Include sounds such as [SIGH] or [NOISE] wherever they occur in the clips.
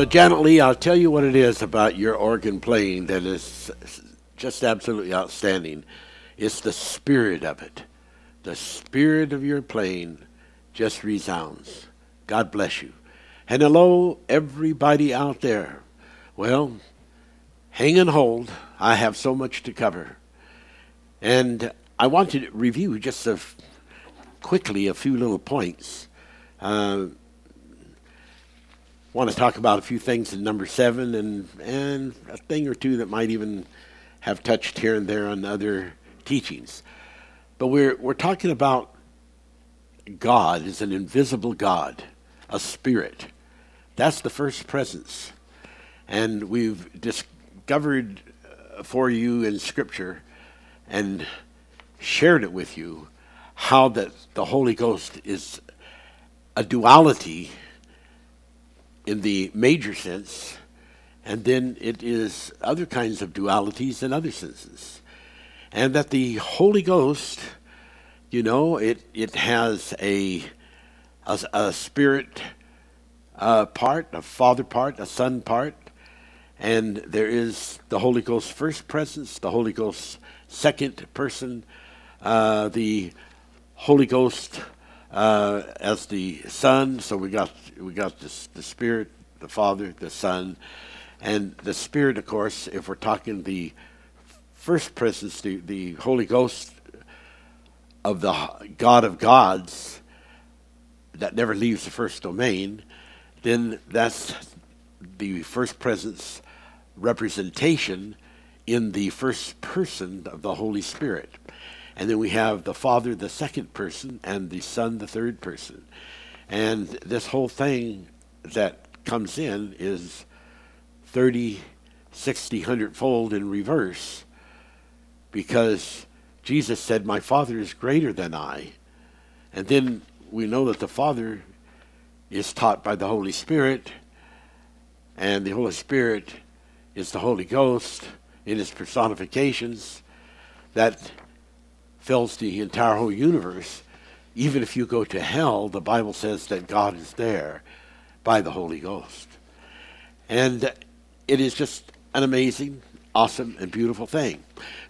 So, Janet Lee, I'll tell you what it is about your organ playing that is just absolutely outstanding. It's the spirit of it. The spirit of your playing just resounds. God bless you. And hello, everybody out there. Well, hang and hold. I have so much to cover. And I want to review just a f- quickly a few little points. Uh, want to talk about a few things in number seven and, and a thing or two that might even have touched here and there on other teachings. But we're, we're talking about God as an invisible God, a spirit. That's the first presence. And we've discovered uh, for you in Scripture and shared it with you how that the Holy Ghost is a duality in the major sense, and then it is other kinds of dualities in other senses. And that the Holy Ghost, you know, it, it has a, a, a spirit uh, part, a father part, a son part, and there is the Holy Ghost's first presence, the Holy Ghost's second person, uh, the Holy Ghost uh, as the Son. So we got we got this, the Spirit, the Father, the Son, and the Spirit. Of course, if we're talking the first presence, the, the Holy Ghost of the God of gods that never leaves the first domain, then that's the first presence representation in the first person of the Holy Spirit. And then we have the Father, the second person, and the Son, the third person. And this whole thing that comes in is 30, 60, 100 fold in reverse because Jesus said, My Father is greater than I. And then we know that the Father is taught by the Holy Spirit, and the Holy Spirit is the Holy Ghost in his personifications that fills the entire whole universe. Even if you go to hell, the Bible says that God is there by the Holy Ghost. And it is just an amazing, awesome, and beautiful thing.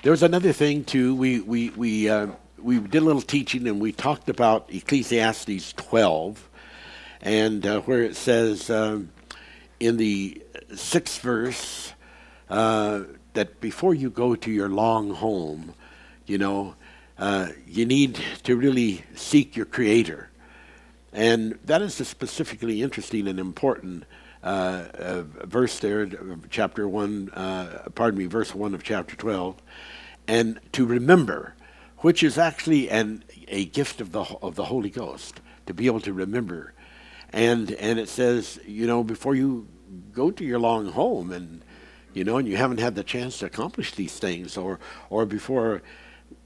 There was another thing, too. We, we, we, uh, we did a little teaching and we talked about Ecclesiastes 12, and uh, where it says um, in the sixth verse uh, that before you go to your long home, you know, uh, you need to really seek your Creator. And that is a specifically interesting and important uh, uh, verse there, chapter 1, uh, pardon me, verse 1 of chapter 12. And to remember, which is actually an, a gift of the, of the Holy Ghost, to be able to remember. And, and it says, you know, before you go to your long home and, you know, and you haven't had the chance to accomplish these things, or, or before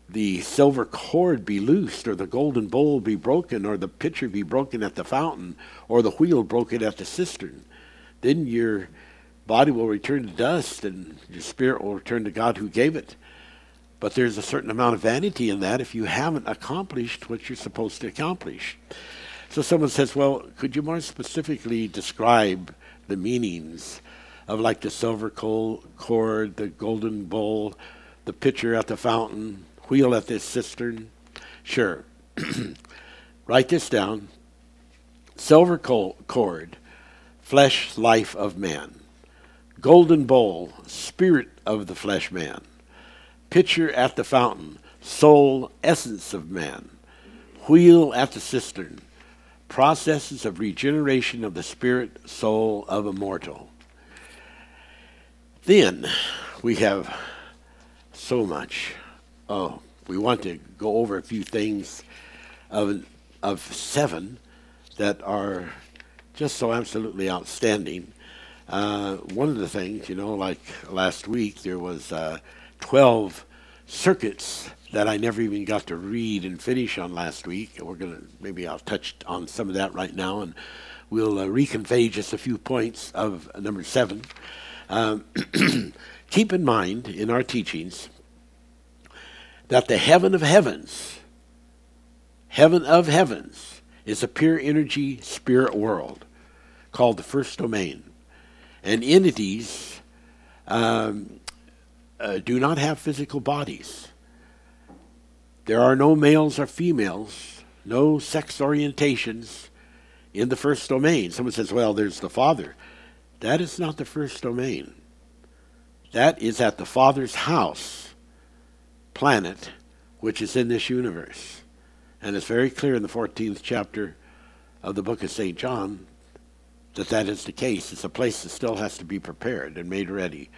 the silver cord be loosed, or the golden bowl be broken, or the pitcher be broken at the fountain, or the wheel broken at the cistern, then your body will return to dust and your spirit will return to God who gave it. But there's a certain amount of vanity in that if you haven't accomplished what you're supposed to accomplish. So someone says, well, could you more specifically describe the meanings of like the silver cord, the golden bowl, the pitcher at the fountain, wheel at this cistern? Sure. [CLEARS THROAT] Write this down. Silver cord, flesh life of man. Golden bowl, spirit of the flesh man. Pitcher at the fountain, soul essence of man. Wheel at the cistern, processes of regeneration of the spirit soul of a mortal. Then we have so much Oh, we want to go over a few things of, of seven that are just so absolutely outstanding. Uh, one of the things, you know, like last week, there was uh, 12 circuits that I never even got to read and finish on last week. We're to, maybe I'll touch on some of that right now, and we'll uh, reconvey just a few points of number seven. Um, [CLEARS THROAT] keep in mind in our teachings that the heaven of heavens, heaven of heavens, is a pure energy spirit world called the first domain. and entities um, uh, do not have physical bodies. There are no males or females, no sex orientations in the first domain. Someone says, well, there's the Father. That is not the first domain. That is at the Father's house, planet, which is in this universe. And it's very clear in the 14th chapter of the book of St. John that that is the case. It's a place that still has to be prepared and made ready.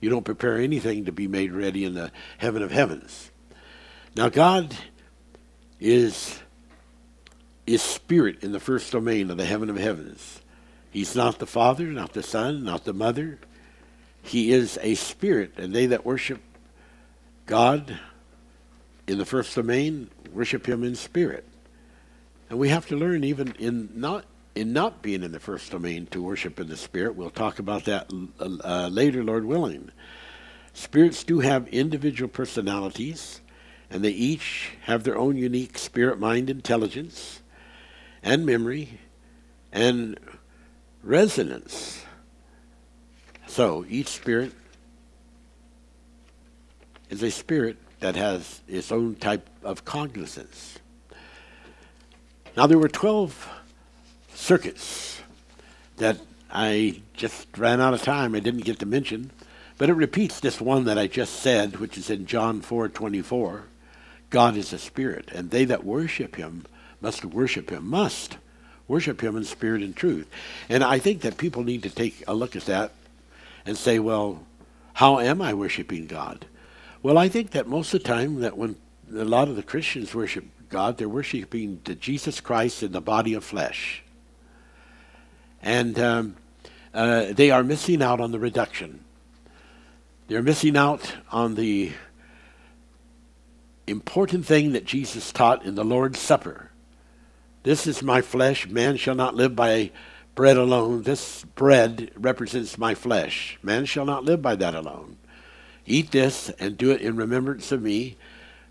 You don't prepare anything to be made ready in the heaven of heavens. Now, God is, is spirit in the first domain of the heaven of heavens. He's not the Father, not the Son, not the Mother. He is a spirit, and they that worship God in the first domain worship Him in spirit. And we have to learn, even in not in not being in the first domain, to worship in the spirit. We'll talk about that uh, later, Lord willing. Spirits do have individual personalities and they each have their own unique spirit mind intelligence and memory and resonance. So each spirit is a spirit that has its own type of cognizance. Now, there were 12 circuits that I just ran out of time. I didn't get to mention, but it repeats this one that I just said, which is in John 4 24. God is a spirit, and they that worship him must worship him, must worship him in spirit and truth. And I think that people need to take a look at that and say, well, how am I worshiping God? Well, I think that most of the time that when a lot of the Christians worship God, they're worshiping Jesus Christ in the body of flesh. And um, uh, they are missing out on the reduction. They're missing out on the important thing that Jesus taught in the Lord's Supper. This is my flesh. Man shall not live by bread alone. This bread represents my flesh. Man shall not live by that alone. Eat this and do it in remembrance of me.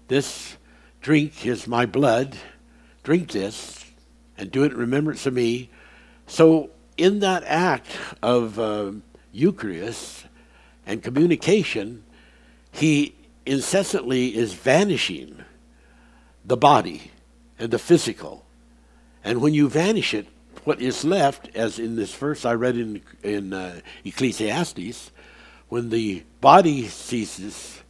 This drink is my blood. Drink this and do it in remembrance of me. So, in that act of uh, Eucharist and communication, he incessantly is vanishing the body and the physical. And when you vanish it, what is left, as in this verse I read in, in uh, Ecclesiastes, when the body ceases,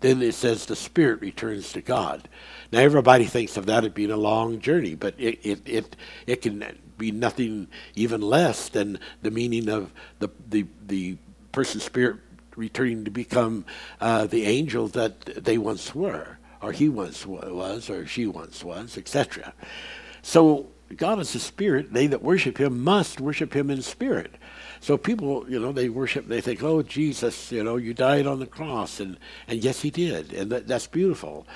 then it says the spirit returns to God. Now everybody thinks of that as being a long journey, but it, it, it, it can be nothing even less than the meaning of the, the, the person's spirit returning to become uh, the angel that they once were, or he once was, or she once was, etc. So God is a spirit. They that worship him must worship him in spirit. So people, you know, they worship, they think, oh, Jesus, you know, you died on the cross. And, and yes, he did. And that, that's beautiful.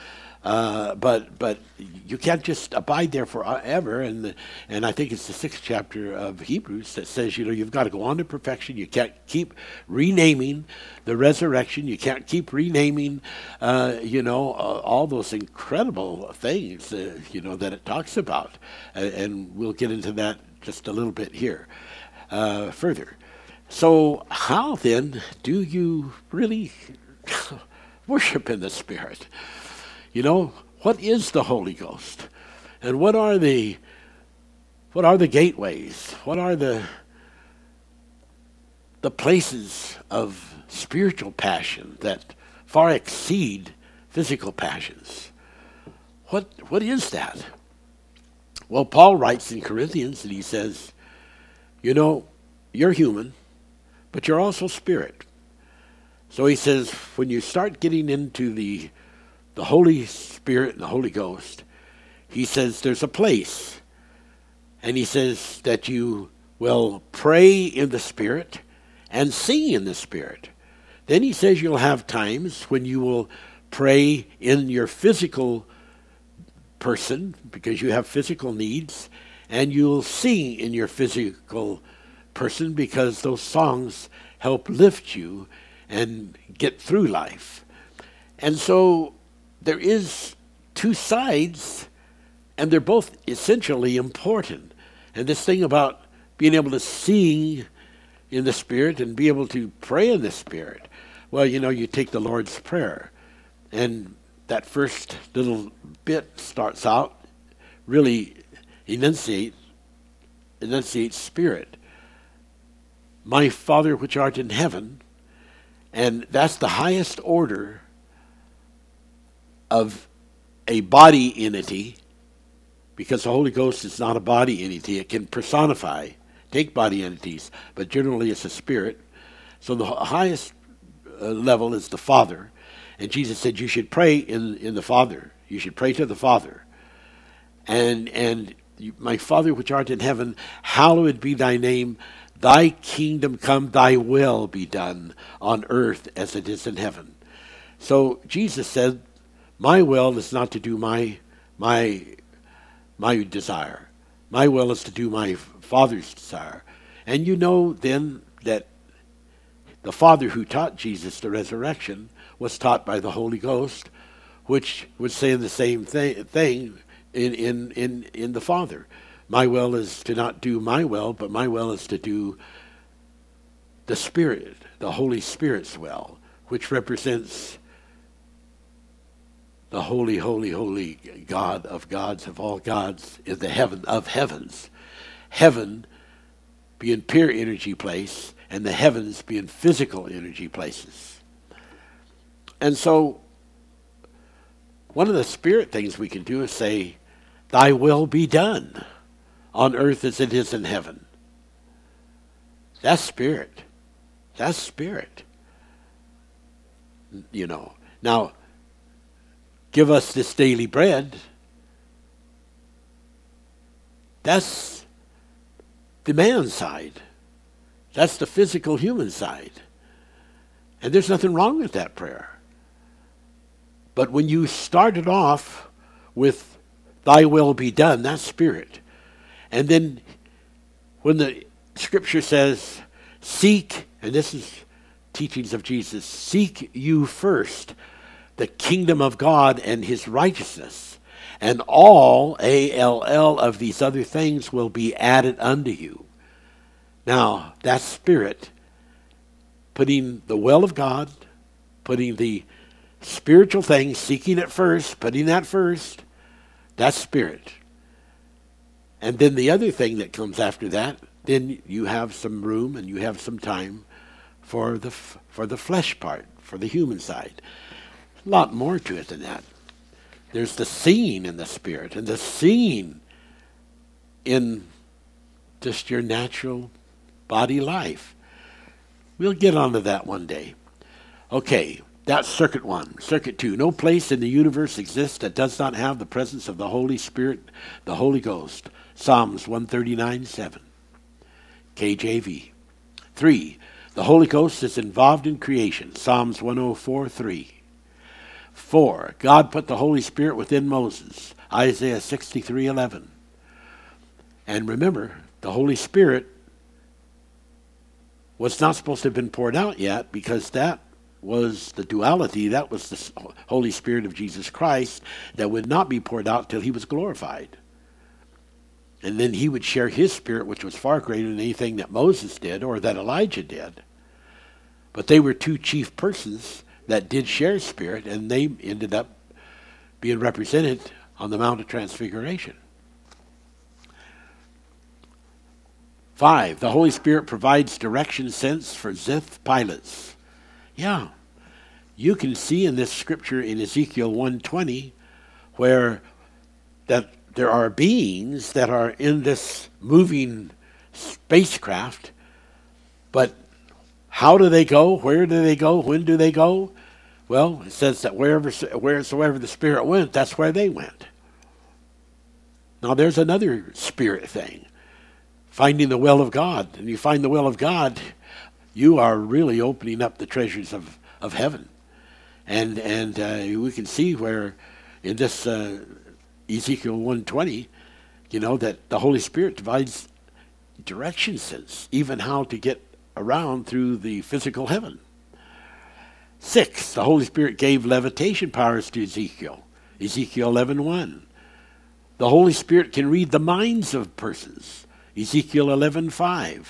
Uh, but but you can't just abide there forever. And the, and I think it's the sixth chapter of Hebrews that says you know you've got to go on to perfection. You can't keep renaming the resurrection. You can't keep renaming uh, you know uh, all those incredible things uh, you know that it talks about. and we'll get into that just a little bit here uh, further. So how then do you really [LAUGHS] worship in the Spirit? You know, what is the Holy Ghost? And what are the what are the gateways? What are the the places of spiritual passion that far exceed physical passions? What what is that? Well, Paul writes in Corinthians and he says, you know, you're human, but you're also spirit. So he says, when you start getting into the the Holy Spirit and the Holy Ghost, he says there's a place. And he says that you will pray in the Spirit and sing in the Spirit. Then he says you'll have times when you will pray in your physical person because you have physical needs, and you'll sing in your physical person because those songs help lift you and get through life. And so there is two sides, and they're both essentially important. And this thing about being able to sing in the Spirit and be able to pray in the Spirit? Well, you know, you take the Lord's Prayer, and that first little bit starts out really enunciate enunciates spirit. My Father which art in heaven, and that's the highest order of a body entity, because the Holy Ghost is not a body entity. It can personify, take body entities, but generally it's a spirit. So the highest uh, level is the Father. And Jesus said, You should pray in, in the Father. You should pray to the Father. And, and my Father which art in heaven, hallowed be thy name. Thy kingdom come, thy will be done on earth as it is in heaven. So Jesus said, My will is not to do my my my desire. My will is to do my Father's desire. And you know then that the Father who taught Jesus the resurrection was taught by the Holy Ghost, which was saying the same thing, thing in, in, in, in the Father. My will is to not do my will, but my will is to do the Spirit, the Holy Spirit's will, which represents the holy, holy, holy God of gods of all gods in the heaven of heavens. Heaven being pure energy place, and the heavens being physical energy places. And so, one of the spirit things we can do is say, Thy will be done on earth as it is in heaven. That's spirit. That's spirit. You know. Now, give us this daily bread. That's the man side. That's the physical human side. And there's nothing wrong with that prayer. But when you started off with Thy will be done, that's spirit. And then when the scripture says, Seek, and this is teachings of Jesus, seek you first the kingdom of God and his righteousness, and all, A L L, of these other things will be added unto you. Now, that spirit, putting the will of God, putting the spiritual things, seeking it first, putting that first, that's spirit. And then the other thing that comes after that, then you have some room and you have some time for the for the flesh part, for the human side. A lot more to it than that. There's the seeing in the spirit and the seeing in just your natural body life. We'll get onto that one day. Okay, that's circuit one. Circuit two. No place in the universe exists that does not have the presence of the Holy Spirit, the Holy Ghost. Psalms 139 7. KJV. Three. The Holy Ghost is involved in creation. Psalms 104 3. Four. God put the Holy Spirit within Moses. Isaiah 63 11. And remember, the Holy Spirit was not supposed to have been poured out yet because that was the duality, that was the Holy Spirit of Jesus Christ that would not be poured out till he was glorified. And then he would share his spirit, which was far greater than anything that Moses did or that Elijah did. But they were two chief persons that did share spirit, and they ended up being represented on the Mount of Transfiguration. Five, the Holy Spirit provides direction sense for Ziph pilots. Yeah. You can see in this scripture in Ezekiel 120 where that there are beings that are in this moving spacecraft, but how do they go? Where do they go? When do they go? Well, it says that wherever wheresoever the Spirit went, that's where they went. Now there's another spirit thing. Finding the will of God. And you find the will of God, you are really opening up the treasures of, of heaven. And, and uh, we can see where in this uh, Ezekiel 120, you know, that the Holy Spirit divides direction sense, even how to get around through the physical heaven. Six, the Holy Spirit gave levitation powers to Ezekiel. Ezekiel 11.1. The Holy Spirit can read the minds of persons. Ezekiel 11.5.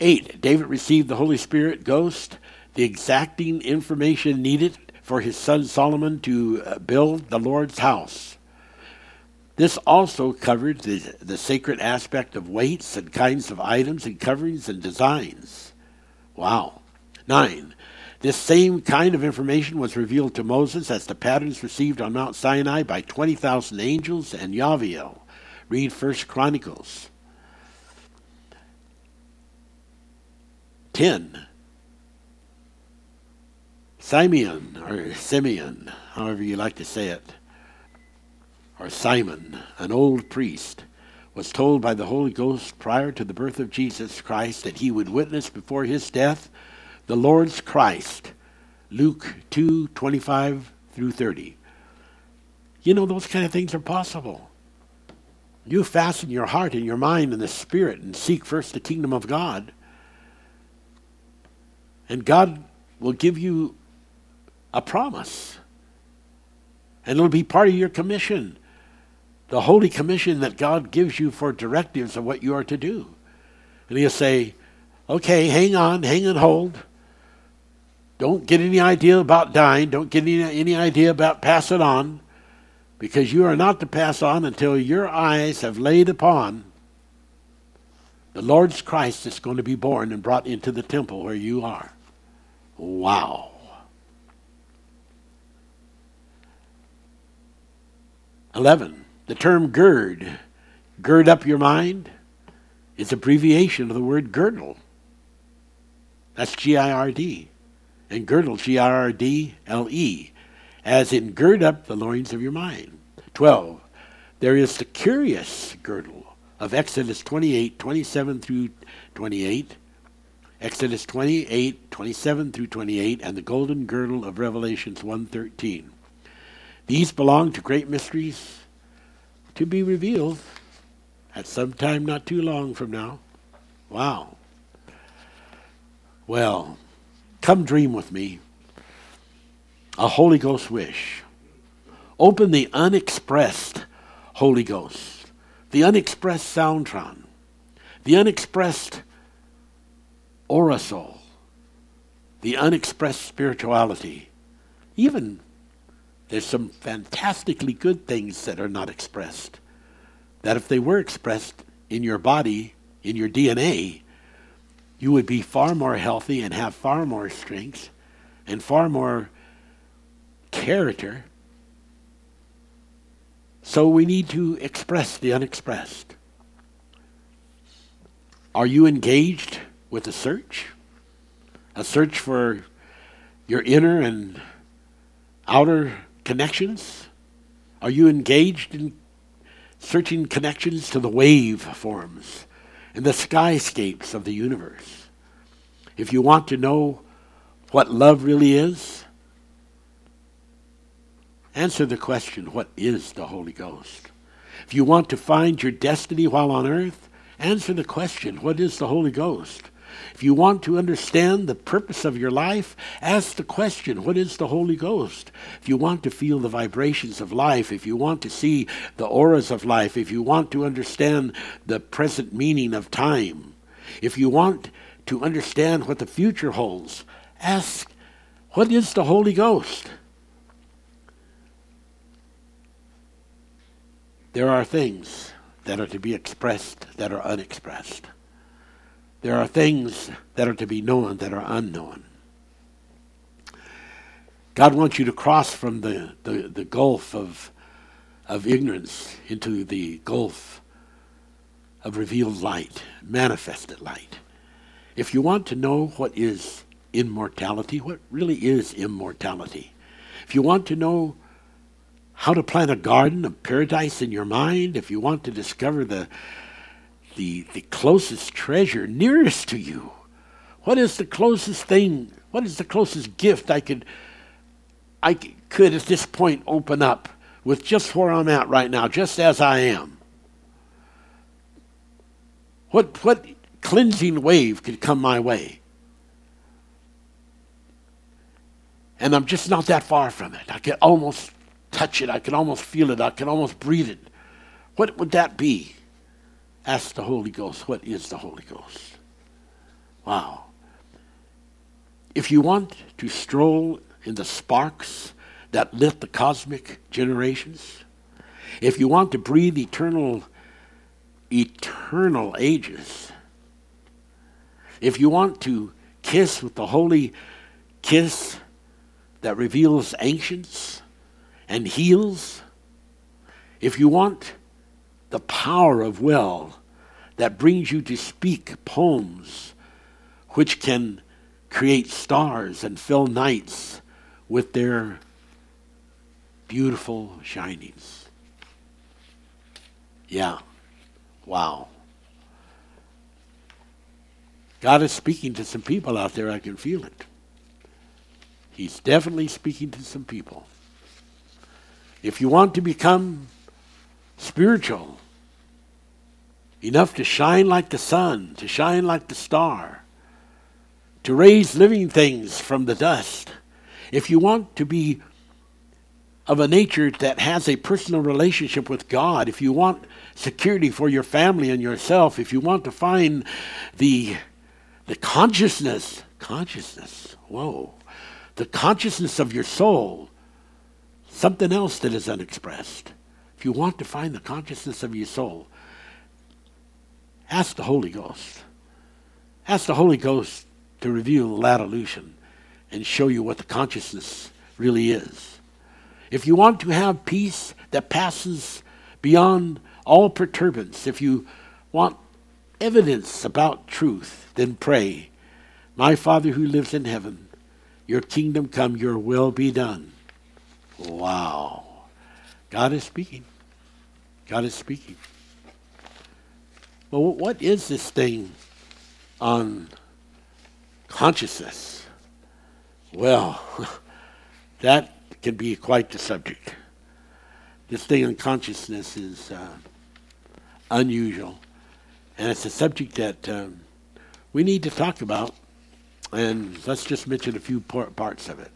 Eight, David received the Holy Spirit ghost, the exacting information needed for his son Solomon to uh, build the Lord's house. This also covered the, the sacred aspect of weights and kinds of items and coverings and designs. Wow. Nine, this same kind of information was revealed to Moses as the patterns received on Mount Sinai by 20,000 angels and Yaviel. Read First Chronicles. 10. Simeon, or Simeon, however you like to say it, or Simon, an old priest, was told by the Holy Ghost prior to the birth of Jesus Christ that he would witness before his death the Lord's Christ. Luke 2 25 through 30. You know, those kind of things are possible. You fasten your heart and your mind and the Spirit and seek first the kingdom of God. And God will give you a promise. And it'll be part of your commission. The holy commission that God gives you for directives of what you are to do. And he'll say, okay, hang on, hang and hold. Don't get any idea about dying. Don't get any, any idea about passing on. Because you are not to pass on until your eyes have laid upon the Lord's Christ that's going to be born and brought into the temple where you are. Wow. Eleven. The term gird, gird up your mind, is abbreviation of the word girdle. That's G I R D and girdle, G I R D L E, as in gird up the loins of your mind. 12. There is the curious girdle of Exodus 28, 27 through 28, Exodus 28, 27 through 28, and the golden girdle of Revelations 1.13. These belong to great mysteries to be revealed at some time not too long from now. Wow. Well, Come dream with me. A Holy Ghost wish. Open the unexpressed Holy Ghost, the unexpressed Soundtron, the unexpressed Orasol, the unexpressed spirituality. Even there's some fantastically good things that are not expressed. That if they were expressed in your body, in your DNA, you would be far more healthy and have far more strength and far more character. So we need to express the unexpressed. Are you engaged with a search? A search for your inner and outer connections? Are you engaged in searching connections to the wave forms? and the skyscapes of the universe. If you want to know what love really is, answer the question what is the Holy Ghost? If you want to find your destiny while on earth, answer the question what is the Holy Ghost? If you want to understand the purpose of your life, ask the question, what is the Holy Ghost? If you want to feel the vibrations of life, if you want to see the auras of life, if you want to understand the present meaning of time, if you want to understand what the future holds, ask, what is the Holy Ghost? There are things that are to be expressed that are unexpressed. There are things that are to be known that are unknown. God wants you to cross from the, the, the gulf of, of ignorance into the gulf of revealed light, manifested light. If you want to know what is immortality, what really is immortality, if you want to know how to plant a garden of paradise in your mind, if you want to discover the, the, the closest treasure nearest to you? What is the closest thing? What is the closest gift I could I could at this point open up with just where I'm at right now, just as I am? What what cleansing wave could come my way? And I'm just not that far from it. I can almost touch it. I can almost feel it. I can almost breathe it. What would that be? Ask the Holy Ghost, what is the Holy Ghost? Wow. If you want to stroll in the sparks that lit the cosmic generations, if you want to breathe eternal, eternal ages, if you want to kiss with the holy kiss that reveals ancients and heals, if you want the power of will that brings you to speak poems which can create stars and fill nights with their beautiful shinings. Yeah. Wow. God is speaking to some people out there. I can feel it. He's definitely speaking to some people. If you want to become spiritual, enough to shine like the sun, to shine like the star, to raise living things from the dust, if you want to be of a nature that has a personal relationship with God, if you want security for your family and yourself, if you want to find the, the consciousness, consciousness, whoa, the consciousness of your soul, something else that is unexpressed. If you want to find the consciousness of your soul, ask the Holy Ghost. Ask the Holy Ghost to reveal that illusion and show you what the consciousness really is. If you want to have peace that passes beyond all perturbance, if you want evidence about truth, then pray, My Father who lives in heaven, your kingdom come, your will be done. Wow. God is speaking. God is speaking. Well, what is this thing on consciousness? Well, [LAUGHS] that can be quite the subject. This thing on consciousness is uh, unusual, and it's a subject that um, we need to talk about, and let's just mention a few par- parts of it.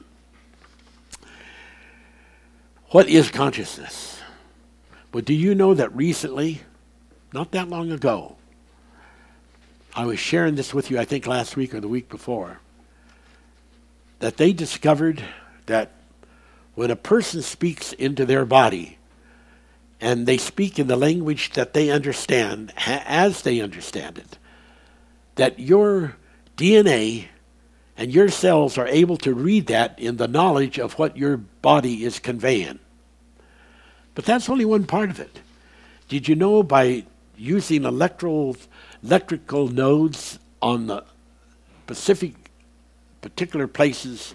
What is consciousness? But do you know that recently, not that long ago, I was sharing this with you, I think last week or the week before, that they discovered that when a person speaks into their body, and they speak in the language that they understand, ha- as they understand it, that your DNA and your cells are able to read that in the knowledge of what your body is conveying. But that's only one part of it. Did you know by using electrical, electrical nodes on the specific particular places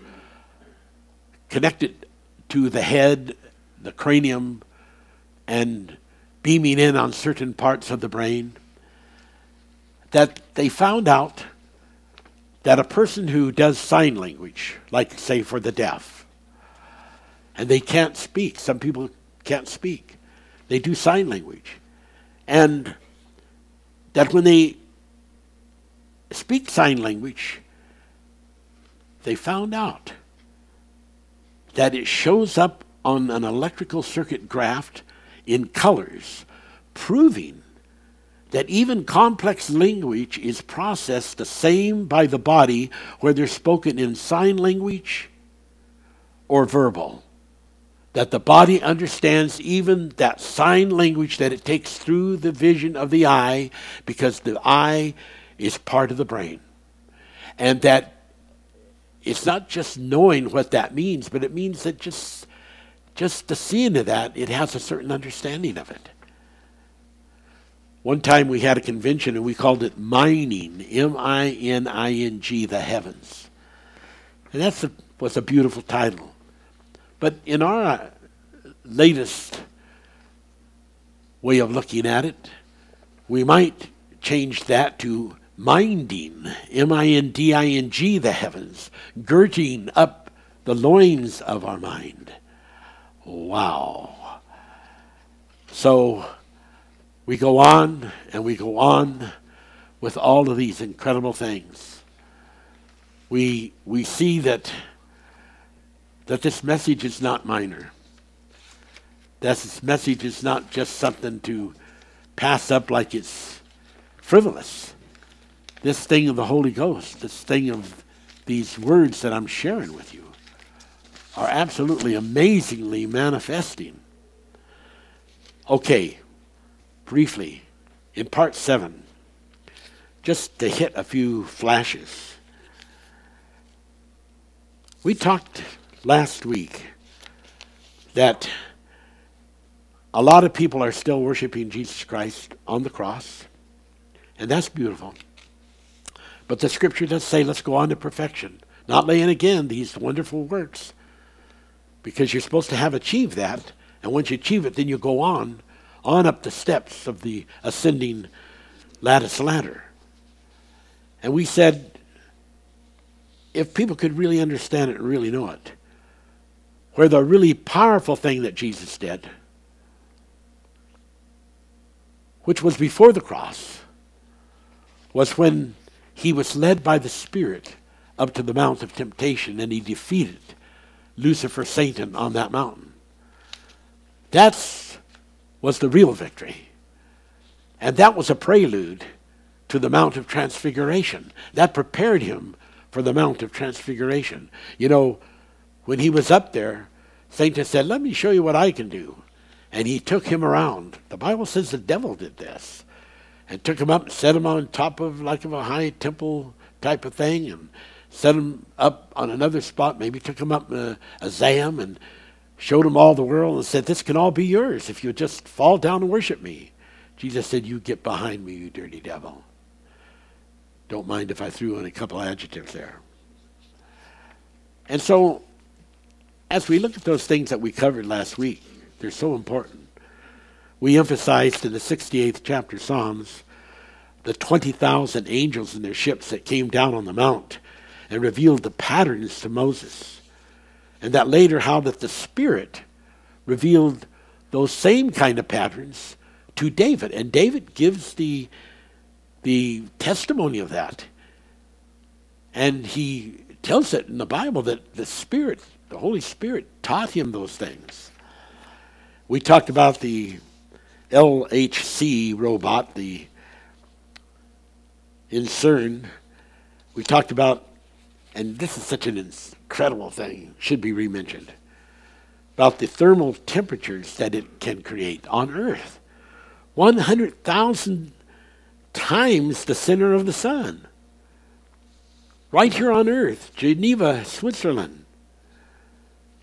connected to the head, the cranium, and beaming in on certain parts of the brain, that they found out that a person who does sign language, like, say, for the deaf, and they can't speak, some people can't speak, they do sign language. And that when they speak sign language, they found out that it shows up on an electrical circuit graph in colors, proving that even complex language is processed the same by the body, whether spoken in sign language or verbal. That the body understands even that sign language that it takes through the vision of the eye, because the eye is part of the brain. And that it's not just knowing what that means, but it means that just just the seeing of that, it has a certain understanding of it. One time we had a convention and we called it mining, M I N I N G, the heavens. And that was a beautiful title. But in our latest way of looking at it, we might change that to minding, M I N D I N G, the heavens, girding up the loins of our mind. Wow. So we go on and we go on with all of these incredible things. We, we see that, that this message is not minor. That this message is not just something to pass up like it's frivolous this thing of the Holy Ghost, this thing of these words that I'm sharing with you, are absolutely amazingly manifesting. Okay, briefly, in part seven, just to hit a few flashes. We talked last week that a lot of people are still worshiping Jesus Christ on the cross, and that's beautiful. But the scripture does say, let's go on to perfection, not laying again these wonderful works, because you're supposed to have achieved that, and once you achieve it, then you go on, on up the steps of the ascending lattice ladder. And we said, if people could really understand it and really know it, where the really powerful thing that Jesus did, which was before the cross, was when he was led by the Spirit up to the Mount of Temptation and he defeated Lucifer, Satan, on that mountain. That was the real victory. And that was a prelude to the Mount of Transfiguration. That prepared him for the Mount of Transfiguration. You know, when he was up there, Satan said, Let me show you what I can do. And he took him around. The Bible says the devil did this. And took him up and set him on top of like of a high temple type of thing and set him up on another spot, maybe took him up a, a zam and showed him all the world and said, This can all be yours if you just fall down and worship me. Jesus said, You get behind me, you dirty devil. Don't mind if I threw in a couple adjectives there. And so as we look at those things that we covered last week, they're so important. We emphasized in the 68th chapter Psalms the 20,000 angels in their ships that came down on the mount and revealed the patterns to Moses. And that later, how that the Spirit revealed those same kind of patterns to David. And David gives the, the testimony of that. And he tells it in the Bible that the Spirit the Holy Spirit taught him those things. We talked about the LHC robot, the in CERN. We talked about, and this is such an incredible thing, should be rementioned, about the thermal temperatures that it can create on Earth. 100,000 times the center of the sun. Right here on Earth, Geneva, Switzerland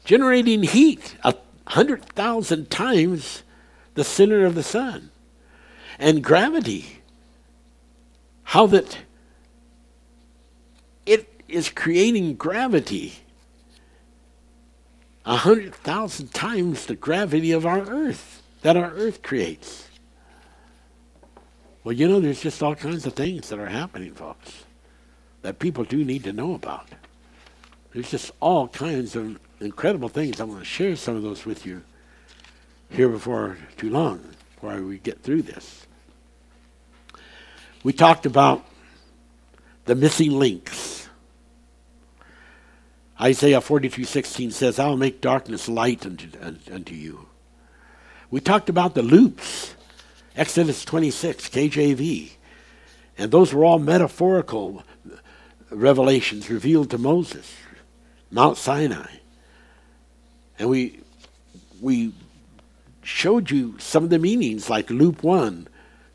generating heat a hundred thousand times the center of the sun. And gravity, how that it is creating gravity a hundred thousand times the gravity of our earth that our earth creates. Well, you know, there's just all kinds of things that are happening, folks, that people do need to know about. There's just all kinds of incredible things. I want to share some of those with you here before too long, before we get through this. We talked about the missing links. Isaiah 42:16 says, "I'll make darkness light unto, unto you." We talked about the loops. Exodus 26, KJV. And those were all metaphorical revelations revealed to Moses, Mount Sinai. And we we showed you some of the meanings like loop 1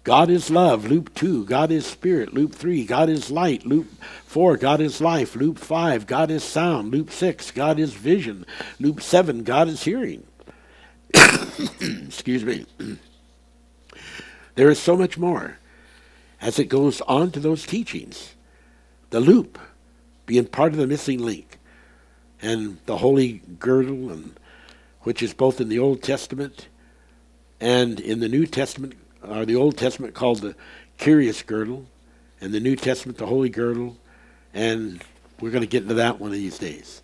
God is love, loop 2, God is spirit, loop 3, God is light, loop 4, God is life, loop 5, God is sound, loop 6, God is vision, loop 7, God is hearing. [COUGHS] Excuse me. [COUGHS] there is so much more as it goes on to those teachings. The loop being part of the missing link and the holy girdle, and which is both in the Old Testament and in the New Testament, or the Old Testament called the curious girdle, and the New Testament the holy girdle, and we're going to get into that one of these days.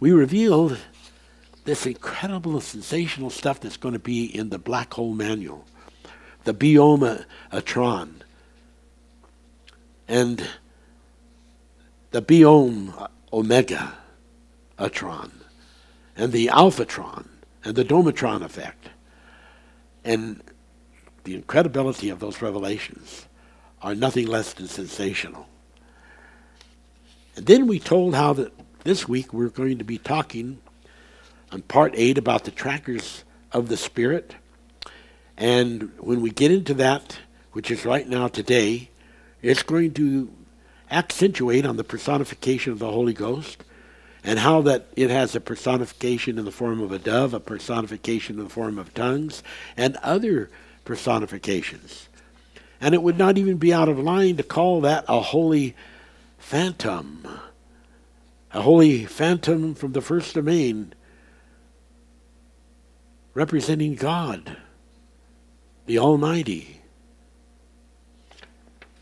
We revealed this incredible, sensational stuff that's going to be in the Black Hole Manual, the Bioma Atron, and the Biome Omega atron, and the alphatron, and the domatron effect. And the incredibility of those revelations are nothing less than sensational. And then we told how that this week we're going to be talking on part eight about the trackers of the Spirit. And when we get into that, which is right now today, it's going to accentuate on the personification of the Holy Ghost and how that it has a personification in the form of a dove, a personification in the form of tongues, and other personifications. And it would not even be out of line to call that a holy phantom. A holy phantom from the first domain representing God, the Almighty,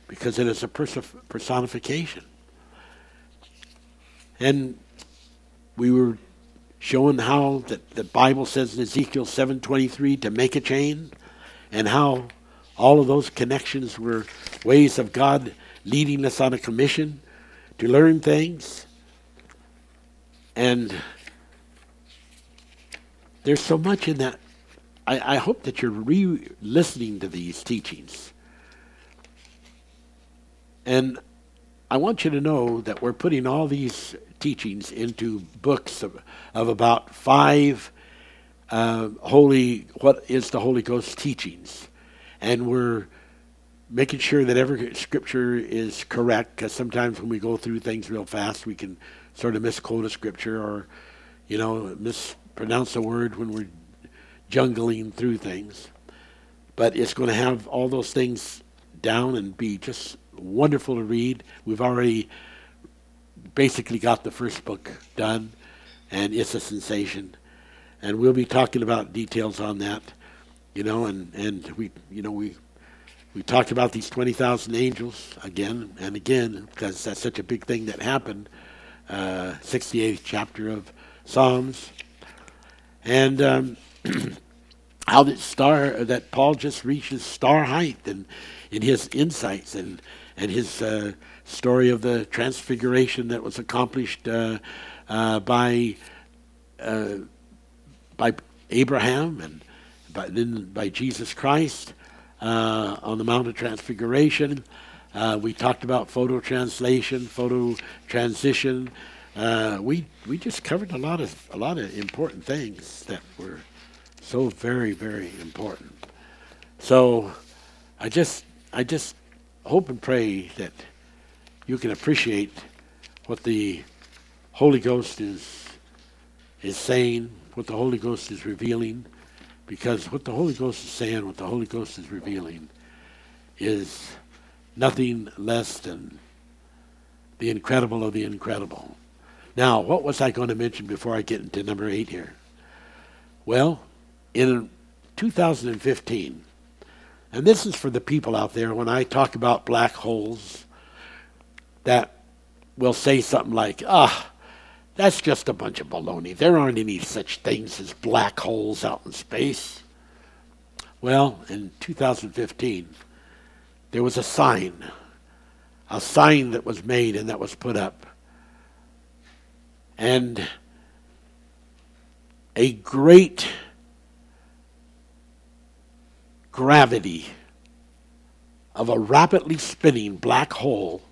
because it is a personification. And we were showing how that the Bible says in Ezekiel 7:23 to make a chain, and how all of those connections were ways of God leading us on a commission to learn things. And there's so much in that. I, I hope that you're re listening to these teachings. And I want you to know that we're putting all these teachings into books of, of about five uh, holy, what is the Holy Ghost teachings. And we're making sure that every scripture is correct because sometimes when we go through things real fast, we can sort of misquote a scripture or, you know, mispronounce a word when we're jungling through things. But it's going to have all those things down and be just wonderful to read. We've already basically got the first book done, and it's a sensation. And we'll be talking about details on that, you know, and, and we, you know, we we talked about these 20,000 angels again and again because that's such a big thing that happened. Uh, 68th chapter of Psalms. And um, [CLEARS THROAT] how that star, that Paul just reaches star height and in his insights and, and his uh, story of the transfiguration that was accomplished uh, uh, by uh, by Abraham and by, then by Jesus Christ uh, on the Mount of Transfiguration. Uh, we talked about photo translation, photo transition. We we just covered a lot of a lot of important things that were so very very important. So I just I just hope and pray that you can appreciate what the Holy Ghost is is saying, what the Holy Ghost is revealing, because what the Holy Ghost is saying, what the Holy Ghost is revealing, is nothing less than the incredible of the incredible. Now, what was I going to mention before I get into number eight here? Well, in 2015, and this is for the people out there, when I talk about black holes, that will say something like, ah, that's just a bunch of baloney. There aren't any such things as black holes out in space. Well, in 2015, there was a sign, a sign that was made and that was put up. And a great gravity of a rapidly spinning black hole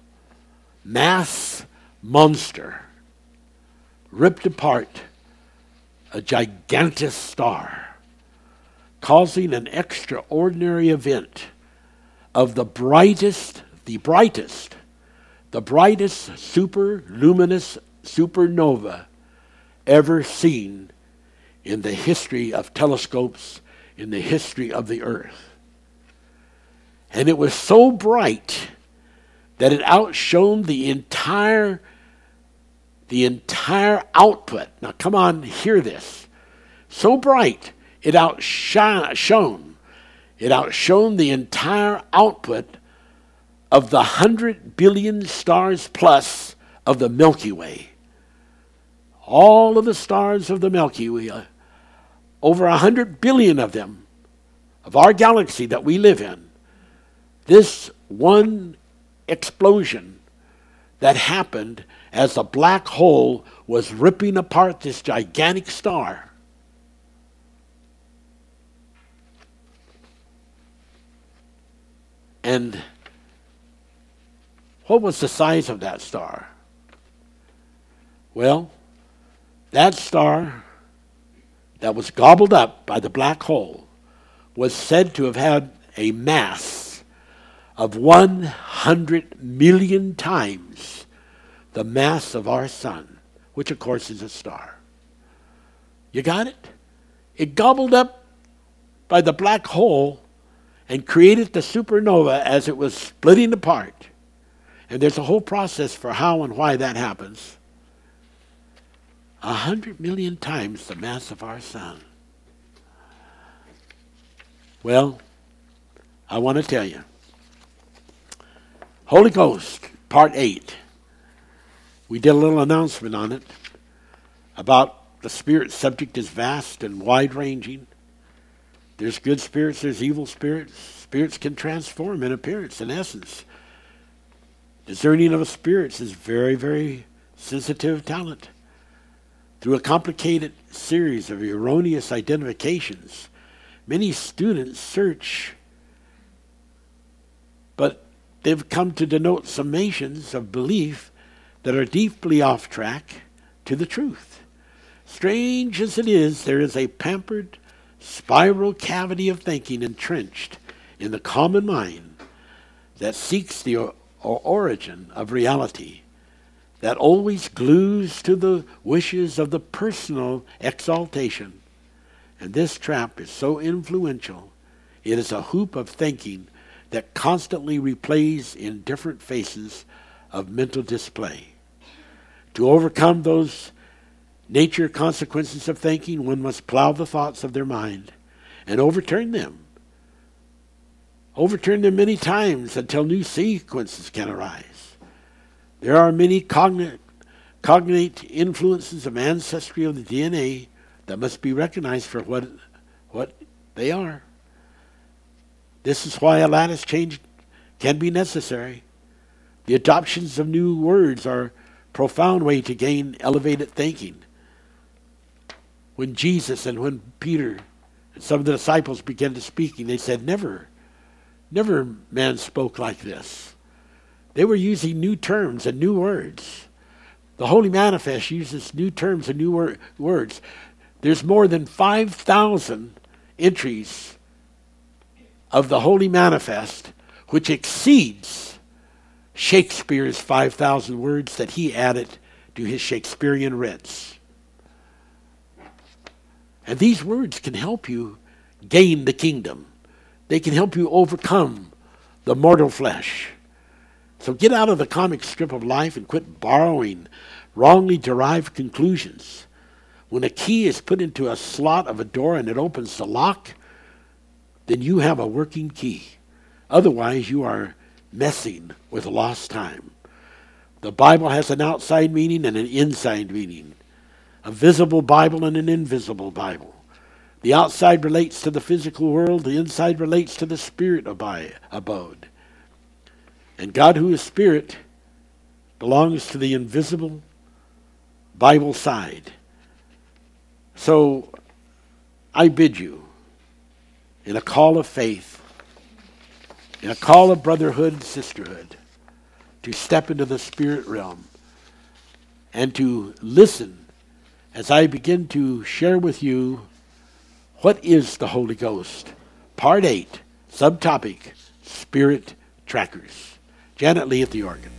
mass monster ripped apart a gigantic star, causing an extraordinary event of the brightest, the brightest, the brightest super luminous supernova ever seen in the history of telescopes in the history of the earth. And it was so bright that it outshone the entire the entire output. Now come on, hear this. So bright, it outshone, it outshone the entire output of the hundred billion stars plus of the Milky Way. All of the stars of the Milky Way, uh, over a hundred billion of them, of our galaxy that we live in, this one explosion that happened as the black hole was ripping apart this gigantic star. And What was the size of that star? Well, that star that was gobbled up by the black hole was said to have had a mass of 100 million times the mass of our sun, which of course is a star. You got it? It gobbled up by the black hole and created the supernova as it was splitting apart. And there's a whole process for how and why that happens. A hundred million times the mass of our sun. Well, I want to tell you. Holy Ghost, Part 8. We did a little announcement on it about the spirit subject is vast and wide ranging. There's good spirits, there's evil spirits. Spirits can transform in appearance and essence. Discerning of spirits is very, very sensitive talent. Through a complicated series of erroneous identifications, many students search, but they've come to denote summations of belief that are deeply off track to the truth. Strange as it is, there is a pampered, spiral cavity of thinking entrenched in the common mind that seeks the origin of reality, that always glues to the wishes of the personal exaltation. And this trap is so influential, it is a hoop of thinking that constantly replays in different faces of mental display. To overcome those nature consequences of thinking, one must plow the thoughts of their mind and overturn them. Overturn them many times until new sequences can arise. There are many cognate, cognate influences of ancestry of the DNA that must be recognized for what, what they are. This is why a lattice change can be necessary. The adoptions of new words are a profound way to gain elevated thinking. When Jesus and when Peter and some of the disciples began to speaking, they said, Never, never man spoke like this. They were using new terms and new words. The Holy Manifest uses new terms and new wor- words. There's more than 5,000 entries of the Holy Manifest, which exceeds Shakespeare's 5,000 words that he added to his Shakespearean writs. And these words can help you gain the kingdom. They can help you overcome the mortal flesh. So get out of the comic strip of life and quit borrowing wrongly derived conclusions. When a key is put into a slot of a door and it opens the lock, then you have a working key. Otherwise, you are messing with lost time. The Bible has an outside meaning and an inside meaning, a visible Bible and an invisible Bible. The outside relates to the physical world, the inside relates to the spirit abode. And God, who is spirit, belongs to the invisible Bible side. So I bid you, in a call of faith, in a call of brotherhood and sisterhood to step into the spirit realm and to listen as I begin to share with you what is the Holy Ghost. Part 8, subtopic Spirit Trackers. Janet Lee at the organ.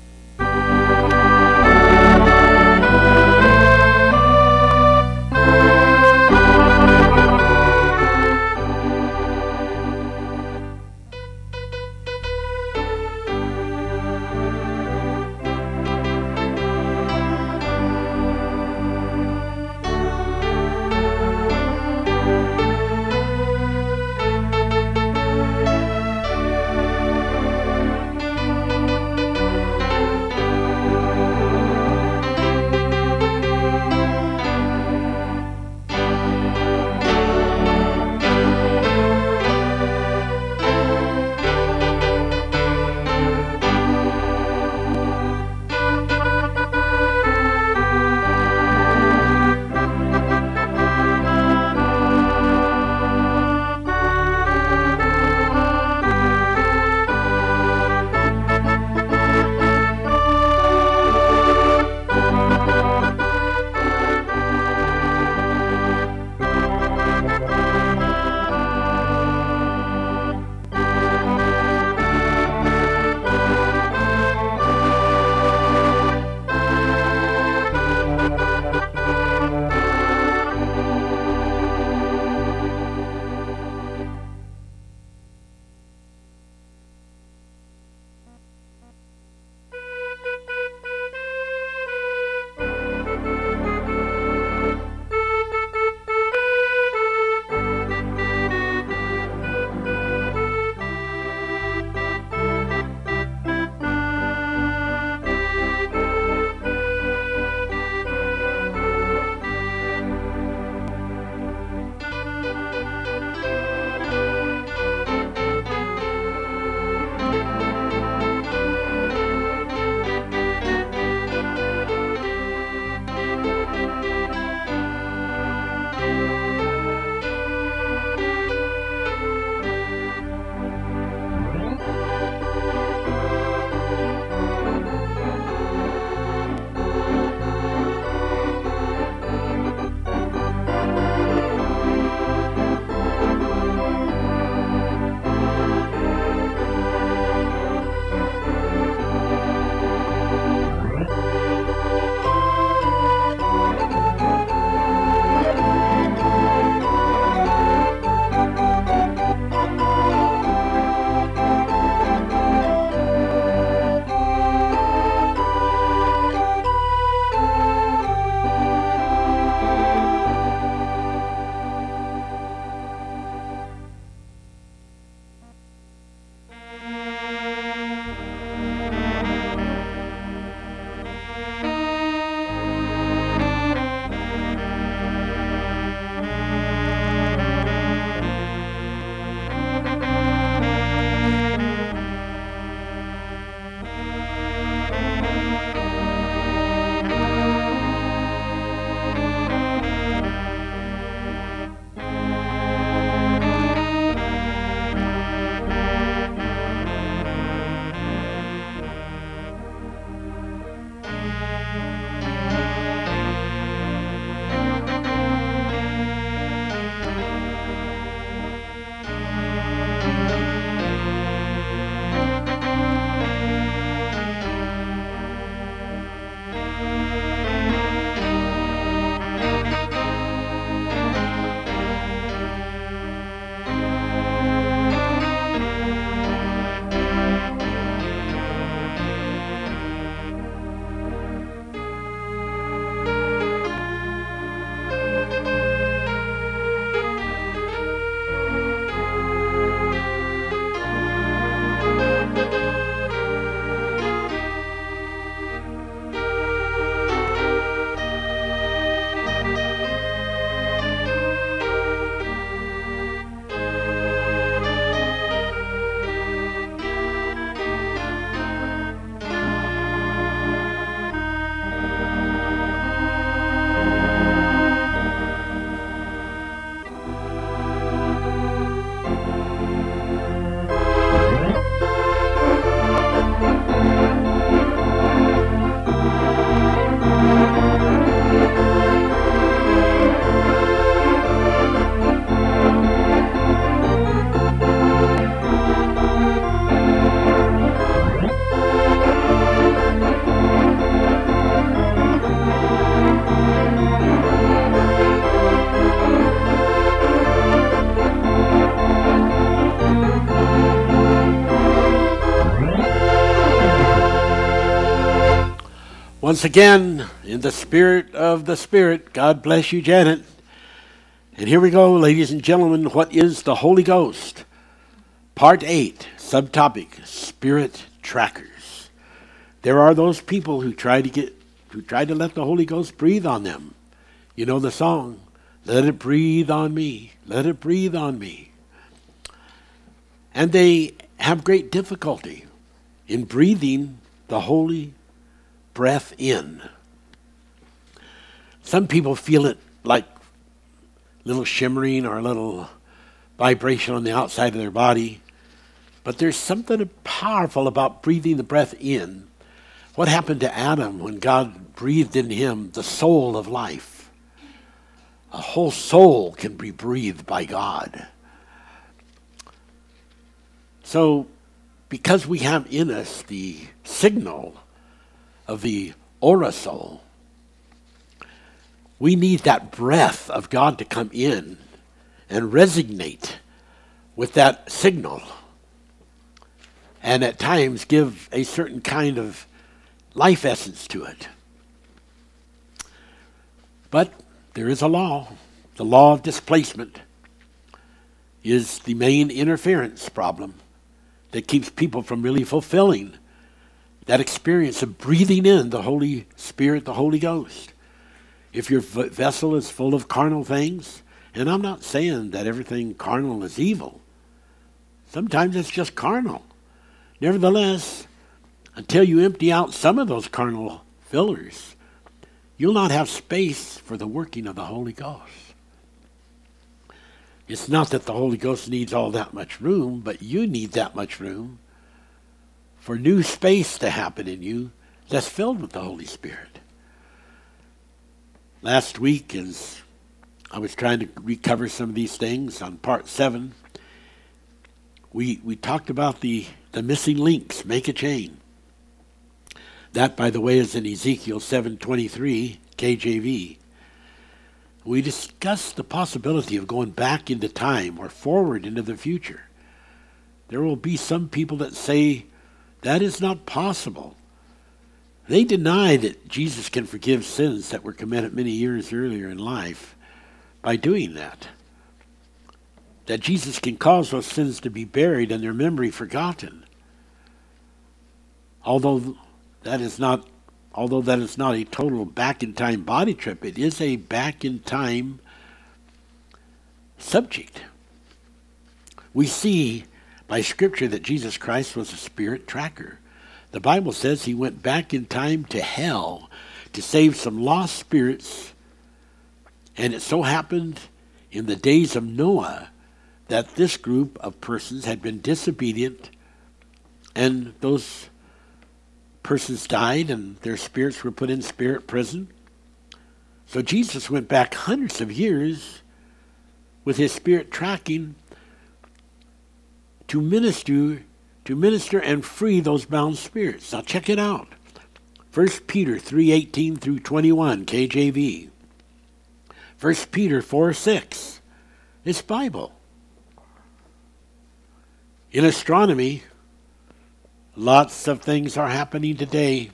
Once again, in the spirit of the Spirit, God bless you, Janet. And here we go, ladies and gentlemen. What is the Holy Ghost? Part 8, subtopic Spirit Trackers. There are those people who try to get who try to let the Holy Ghost breathe on them. You know the song, Let it breathe on me, let it breathe on me. And they have great difficulty in breathing the Holy breath in. Some people feel it like little shimmering or a little vibration on the outside of their body. But there's something powerful about breathing the breath in. What happened to Adam when God breathed in him the soul of life? A whole soul can be breathed by God. So, because we have in us the signal of the aerosol. We need that breath of God to come in and resonate with that signal and at times give a certain kind of life essence to it. But there is a law. The law of displacement is the main interference problem that keeps people from really fulfilling that experience of breathing in the Holy Spirit, the Holy Ghost. If your vessel is full of carnal things, and I'm not saying that everything carnal is evil, sometimes it's just carnal. Nevertheless, until you empty out some of those carnal fillers, you'll not have space for the working of the Holy Ghost. It's not that the Holy Ghost needs all that much room, but you need that much room for new space to happen in you that's filled with the Holy Spirit. Last week, as I was trying to recover some of these things on part seven, we, we talked about the, the missing links, make a chain. That, by the way, is in Ezekiel 7:23 KJV. We discussed the possibility of going back into time or forward into the future. There will be some people that say that is not possible. They deny that Jesus can forgive sins that were committed many years earlier in life by doing that. That Jesus can cause those sins to be buried and their memory forgotten. Although that is not although that is not a total back in time body trip, it is a back in time subject. We see by Scripture that Jesus Christ was a spirit tracker. The Bible says he went back in time to hell to save some lost spirits, and it so happened in the days of Noah that this group of persons had been disobedient, and those persons died, and their spirits were put in spirit prison. So Jesus went back hundreds of years with his spirit tracking to minister to minister and free those bound spirits. Now check it out. 1 Peter 3:18 through 21 KJV. 1 Peter 4 6. It's Bible. In astronomy, lots of things are happening today.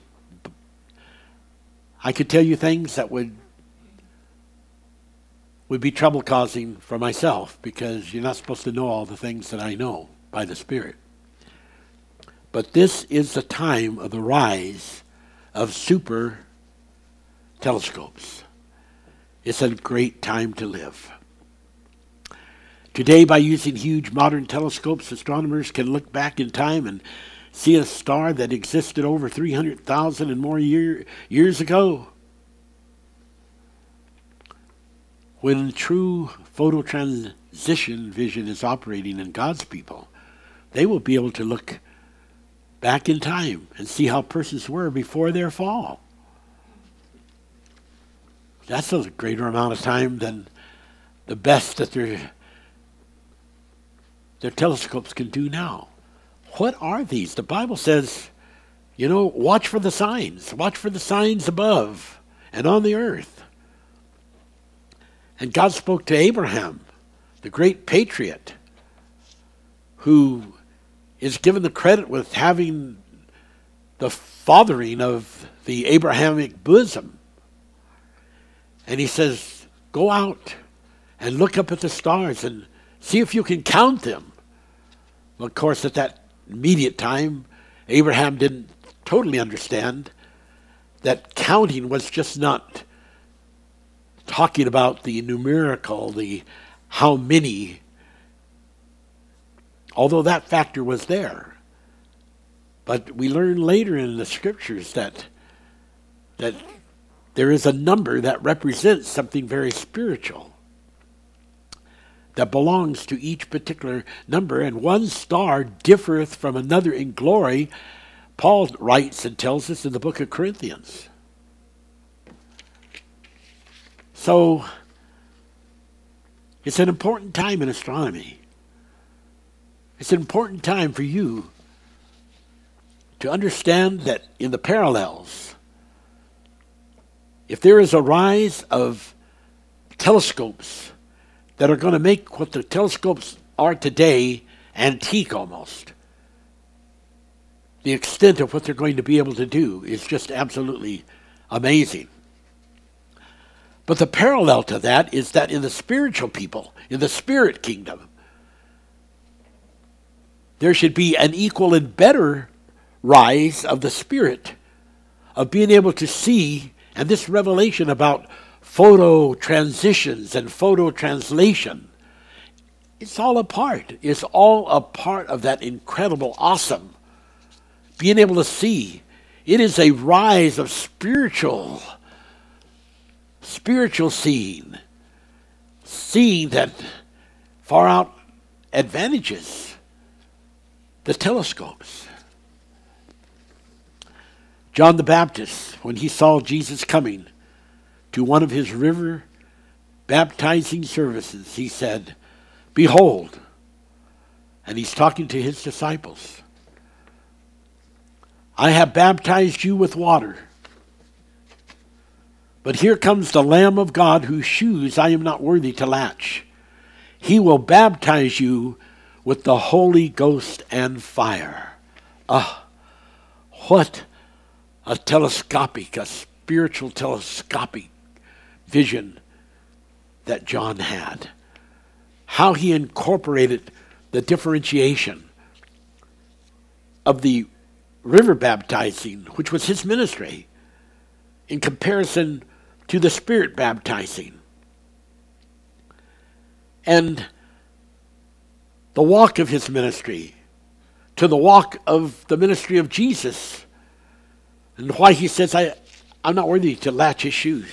I could tell you things that would would be trouble causing for myself because you're not supposed to know all the things that I know by the Spirit. But this is the time of the rise of super telescopes. It's a great time to live. Today, by using huge modern telescopes, astronomers can look back in time and see a star that existed over 300,000 and more year, years ago. When true phototransition vision is operating in God's people, they will be able to look back in time and see how persons were before their fall. That's a greater amount of time than the best that their, their telescopes can do now. What are these? The Bible says, you know, watch for the signs. Watch for the signs above and on the earth. And God spoke to Abraham, the great patriot, who is given the credit with having the fathering of the Abrahamic bosom. And he says, Go out and look up at the stars and see if you can count them. Of course, at that immediate time, Abraham didn't totally understand that counting was just not talking about the numerical, the how many, although that factor was there. But we learn later in the scriptures that that there is a number that represents something very spiritual that belongs to each particular number, and one star differeth from another in glory, Paul writes and tells us in the book of Corinthians. So, it's an important time in astronomy. It's an important time for you to understand that in the parallels, if there is a rise of telescopes that are going to make what the telescopes are today antique almost, the extent of what they're going to be able to do is just absolutely amazing. But the parallel to that is that in the spiritual people, in the spirit kingdom, there should be an equal and better rise of the Spirit, of being able to see, and this revelation about photo transitions and photo translation. It's all a part. It's all a part of that incredible, awesome. Being able to see. It is a rise of spiritual, spiritual seeing. Seeing that far out advantages the telescopes. John the Baptist, when he saw Jesus coming to one of his river baptizing services, he said, Behold, and he's talking to his disciples, I have baptized you with water. But here comes the Lamb of God whose shoes I am not worthy to latch. He will baptize you with the Holy Ghost and fire. Ah, what a telescopic, a spiritual telescopic vision that John had. How he incorporated the differentiation of the river baptizing, which was his ministry, in comparison to the spirit baptizing. And the walk of his ministry to the walk of the ministry of Jesus and why he says, I, I'm not worthy to latch his shoes.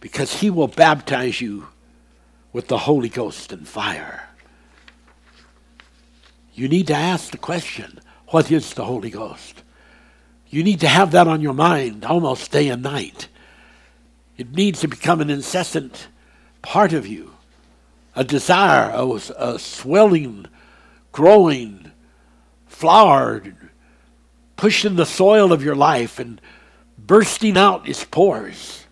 Because he will baptize you with the Holy Ghost and fire. You need to ask the question what is the Holy Ghost? You need to have that on your mind almost day and night. It needs to become an incessant part of you, a desire, a, a swelling, growing, flowered, pushing the soil of your life and bursting out its pores.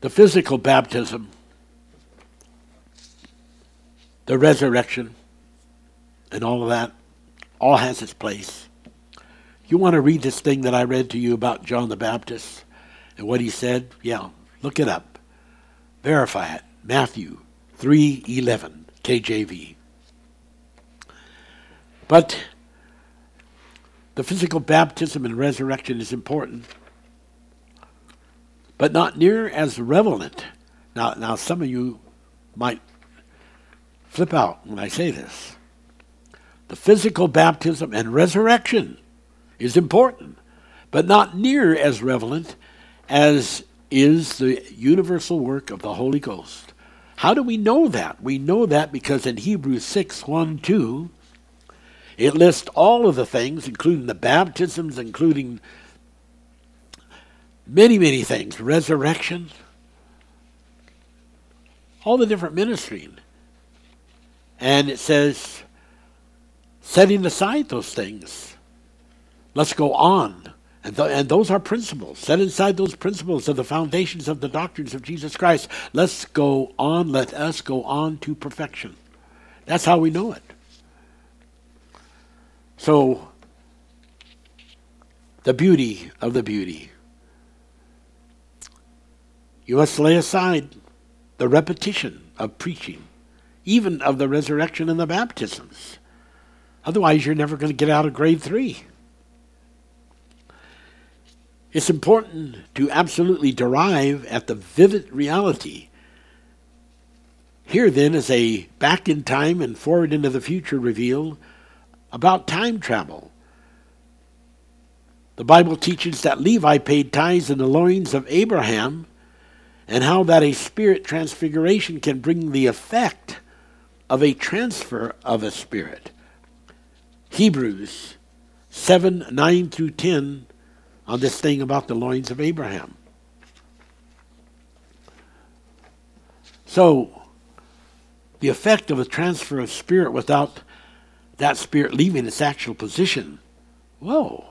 The physical baptism, the resurrection, and all of that, all has its place. You want to read this thing that I read to you about John the Baptist and what he said? Yeah, look it up. Verify it. Matthew 3:11 KJV. But the physical baptism and resurrection is important, but not near as relevant. Now, now some of you might flip out when I say this. The physical baptism and resurrection is important, but not near as relevant as is the universal work of the Holy Ghost. How do we know that? We know that because in Hebrews 6 1 2, it lists all of the things, including the baptisms, including many, many things, resurrection, all the different ministering. And it says, setting aside those things, let's go on. And, th- and those are principles. Set inside those principles of the foundations of the doctrines of Jesus Christ. Let's go on. Let us go on to perfection. That's how we know it. So, the beauty of the beauty. You must lay aside the repetition of preaching, even of the resurrection and the baptisms. Otherwise, you're never going to get out of grade three. It's important to absolutely derive at the vivid reality. Here, then, is a back in time and forward into the future revealed about time travel. The Bible teaches that Levi paid tithes in the loins of Abraham and how that a spirit transfiguration can bring the effect of a transfer of a spirit. Hebrews 7 9 through 10 on this thing about the loins of Abraham. So, the effect of a transfer of spirit without that spirit leaving its actual position. Whoa.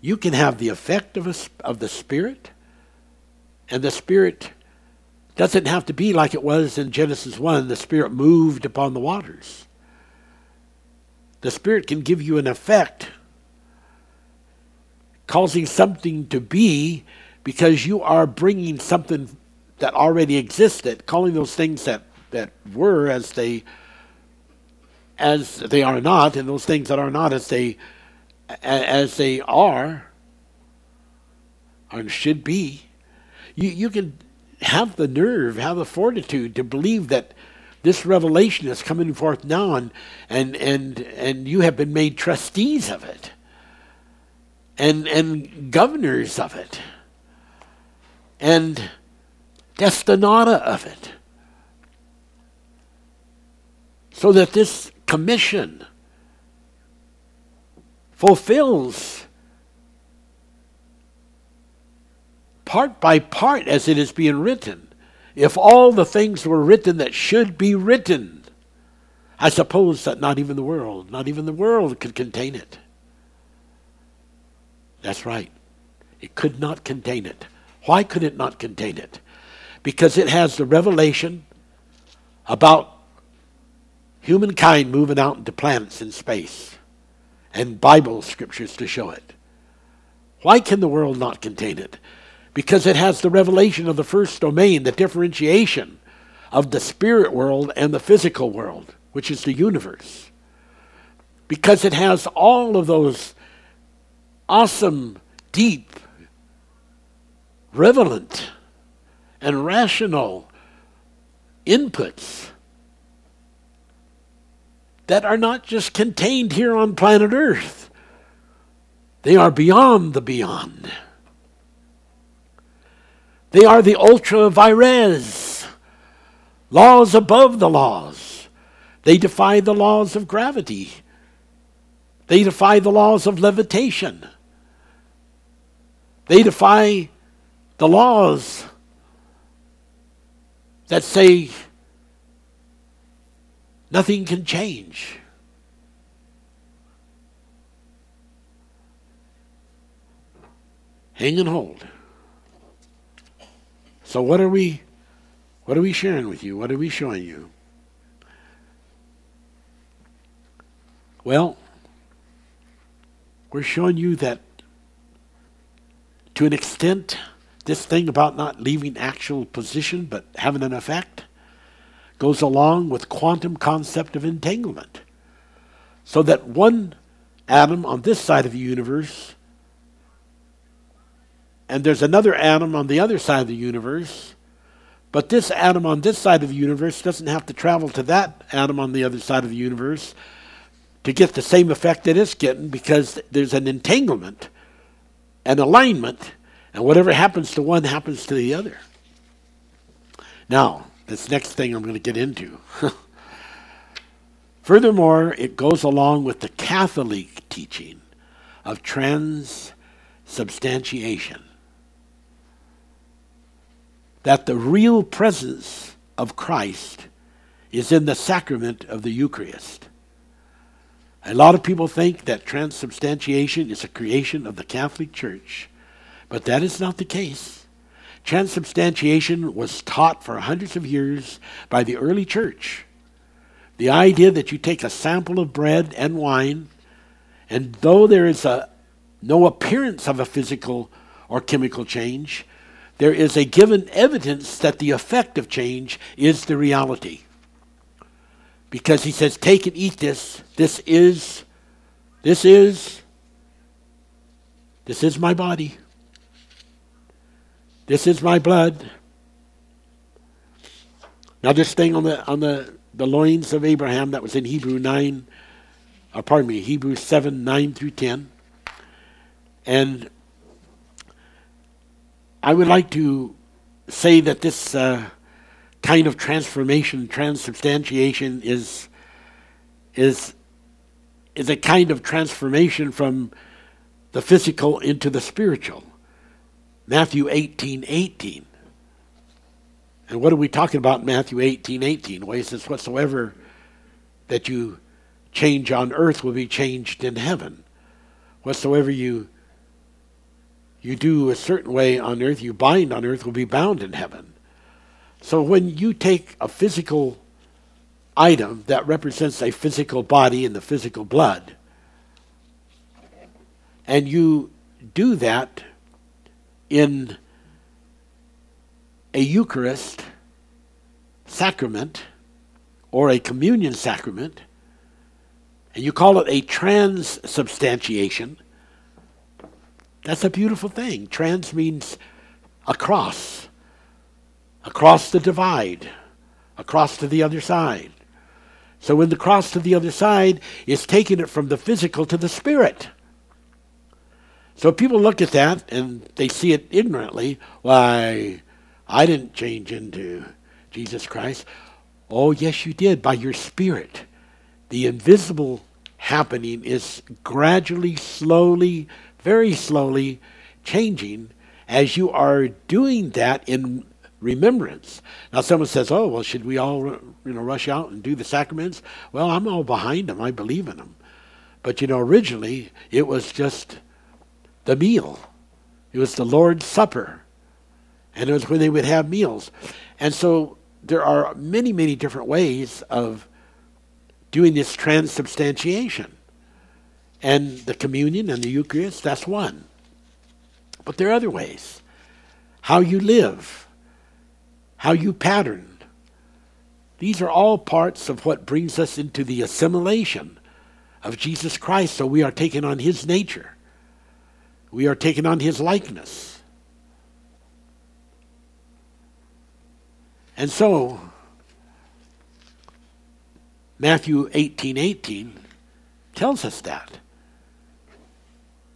You can have the effect of, a, of the spirit, and the spirit doesn't have to be like it was in Genesis 1. The spirit moved upon the waters. The spirit can give you an effect, causing something to be because you are bringing something that already existed, calling those things that, that were as they as they are not, and those things that are not as they as they are and should be. You you can have the nerve, have the fortitude to believe that this revelation is coming forth now and and and, and you have been made trustees of it and and governors of it and destinata of it so that this commission fulfills part by part as it is being written. If all the things were written that should be written, I suppose that not even the world, not even the world could contain it. That's right. It could not contain it. Why could it not contain it? Because it has the revelation about humankind moving out into planets in space and Bible scriptures to show it. Why can the world not contain it? Because it has the revelation of the first domain, the differentiation of the spirit world and the physical world, which is the universe. Because it has all of those awesome, deep, relevant, and rational inputs that are not just contained here on planet Earth, they are beyond the beyond. They are the ultra vires, laws above the laws. They defy the laws of gravity. They defy the laws of levitation. They defy the laws that say Nothing can change. Hang and hold. So what are we what are we sharing with you? What are we showing you? Well, we're showing you that to an extent, this thing about not leaving actual position but having an effect goes along with quantum concept of entanglement. So that one atom on this side of the universe and there's another atom on the other side of the universe, but this atom on this side of the universe doesn't have to travel to that atom on the other side of the universe to get the same effect that it's getting because there's an entanglement, an alignment, and whatever happens to one happens to the other. Now, this next thing I'm going to get into. [LAUGHS] Furthermore, it goes along with the Catholic teaching of transubstantiation. That the real presence of Christ is in the sacrament of the Eucharist. A lot of people think that transubstantiation is a creation of the Catholic Church, but that is not the case. Transubstantiation was taught for hundreds of years by the early church. The idea that you take a sample of bread and wine And though there is a, no appearance of a physical or chemical change, there is a given evidence that the effect of change is the reality. Because he says, Take and eat this. This is, this is, this is my body. This is my blood. Now this thing on the on the, the loins of Abraham that was in Hebrew nine, or uh, pardon me, Hebrew seven, nine through ten. And I would like to say that this uh, kind of transformation, transubstantiation is is is a kind of transformation from the physical into the spiritual. Matthew 18, 18. And what are we talking about in Matthew 18, 18? Well, he says, whatsoever that you change on earth will be changed in heaven. Whatsoever you you do a certain way on earth, you bind on earth will be bound in heaven. So when you take a physical item that represents a physical body and the physical blood, and you do that in a Eucharist sacrament or a communion sacrament, and you call it a transubstantiation, that's a beautiful thing. Trans means across, across the divide, across to the other side. So when the cross to the other side is taking it from the physical to the spirit. So people look at that and they see it ignorantly. Why, I didn't change into Jesus Christ. Oh, yes, you did by your spirit. The invisible happening is gradually, slowly, very slowly changing as you are doing that in remembrance. Now, someone says, "Oh, well, should we all, you know, rush out and do the sacraments?" Well, I'm all behind them. I believe in them, but you know, originally it was just the meal. It was the Lord's Supper. And it was when they would have meals. And so there are many, many different ways of doing this transubstantiation. And the communion and the Eucharist, that's one. But there are other ways. How you live, how you pattern. These are all parts of what brings us into the assimilation of Jesus Christ, so we are taking on his nature. We are taking on his likeness. And so, Matthew 18 18 tells us that.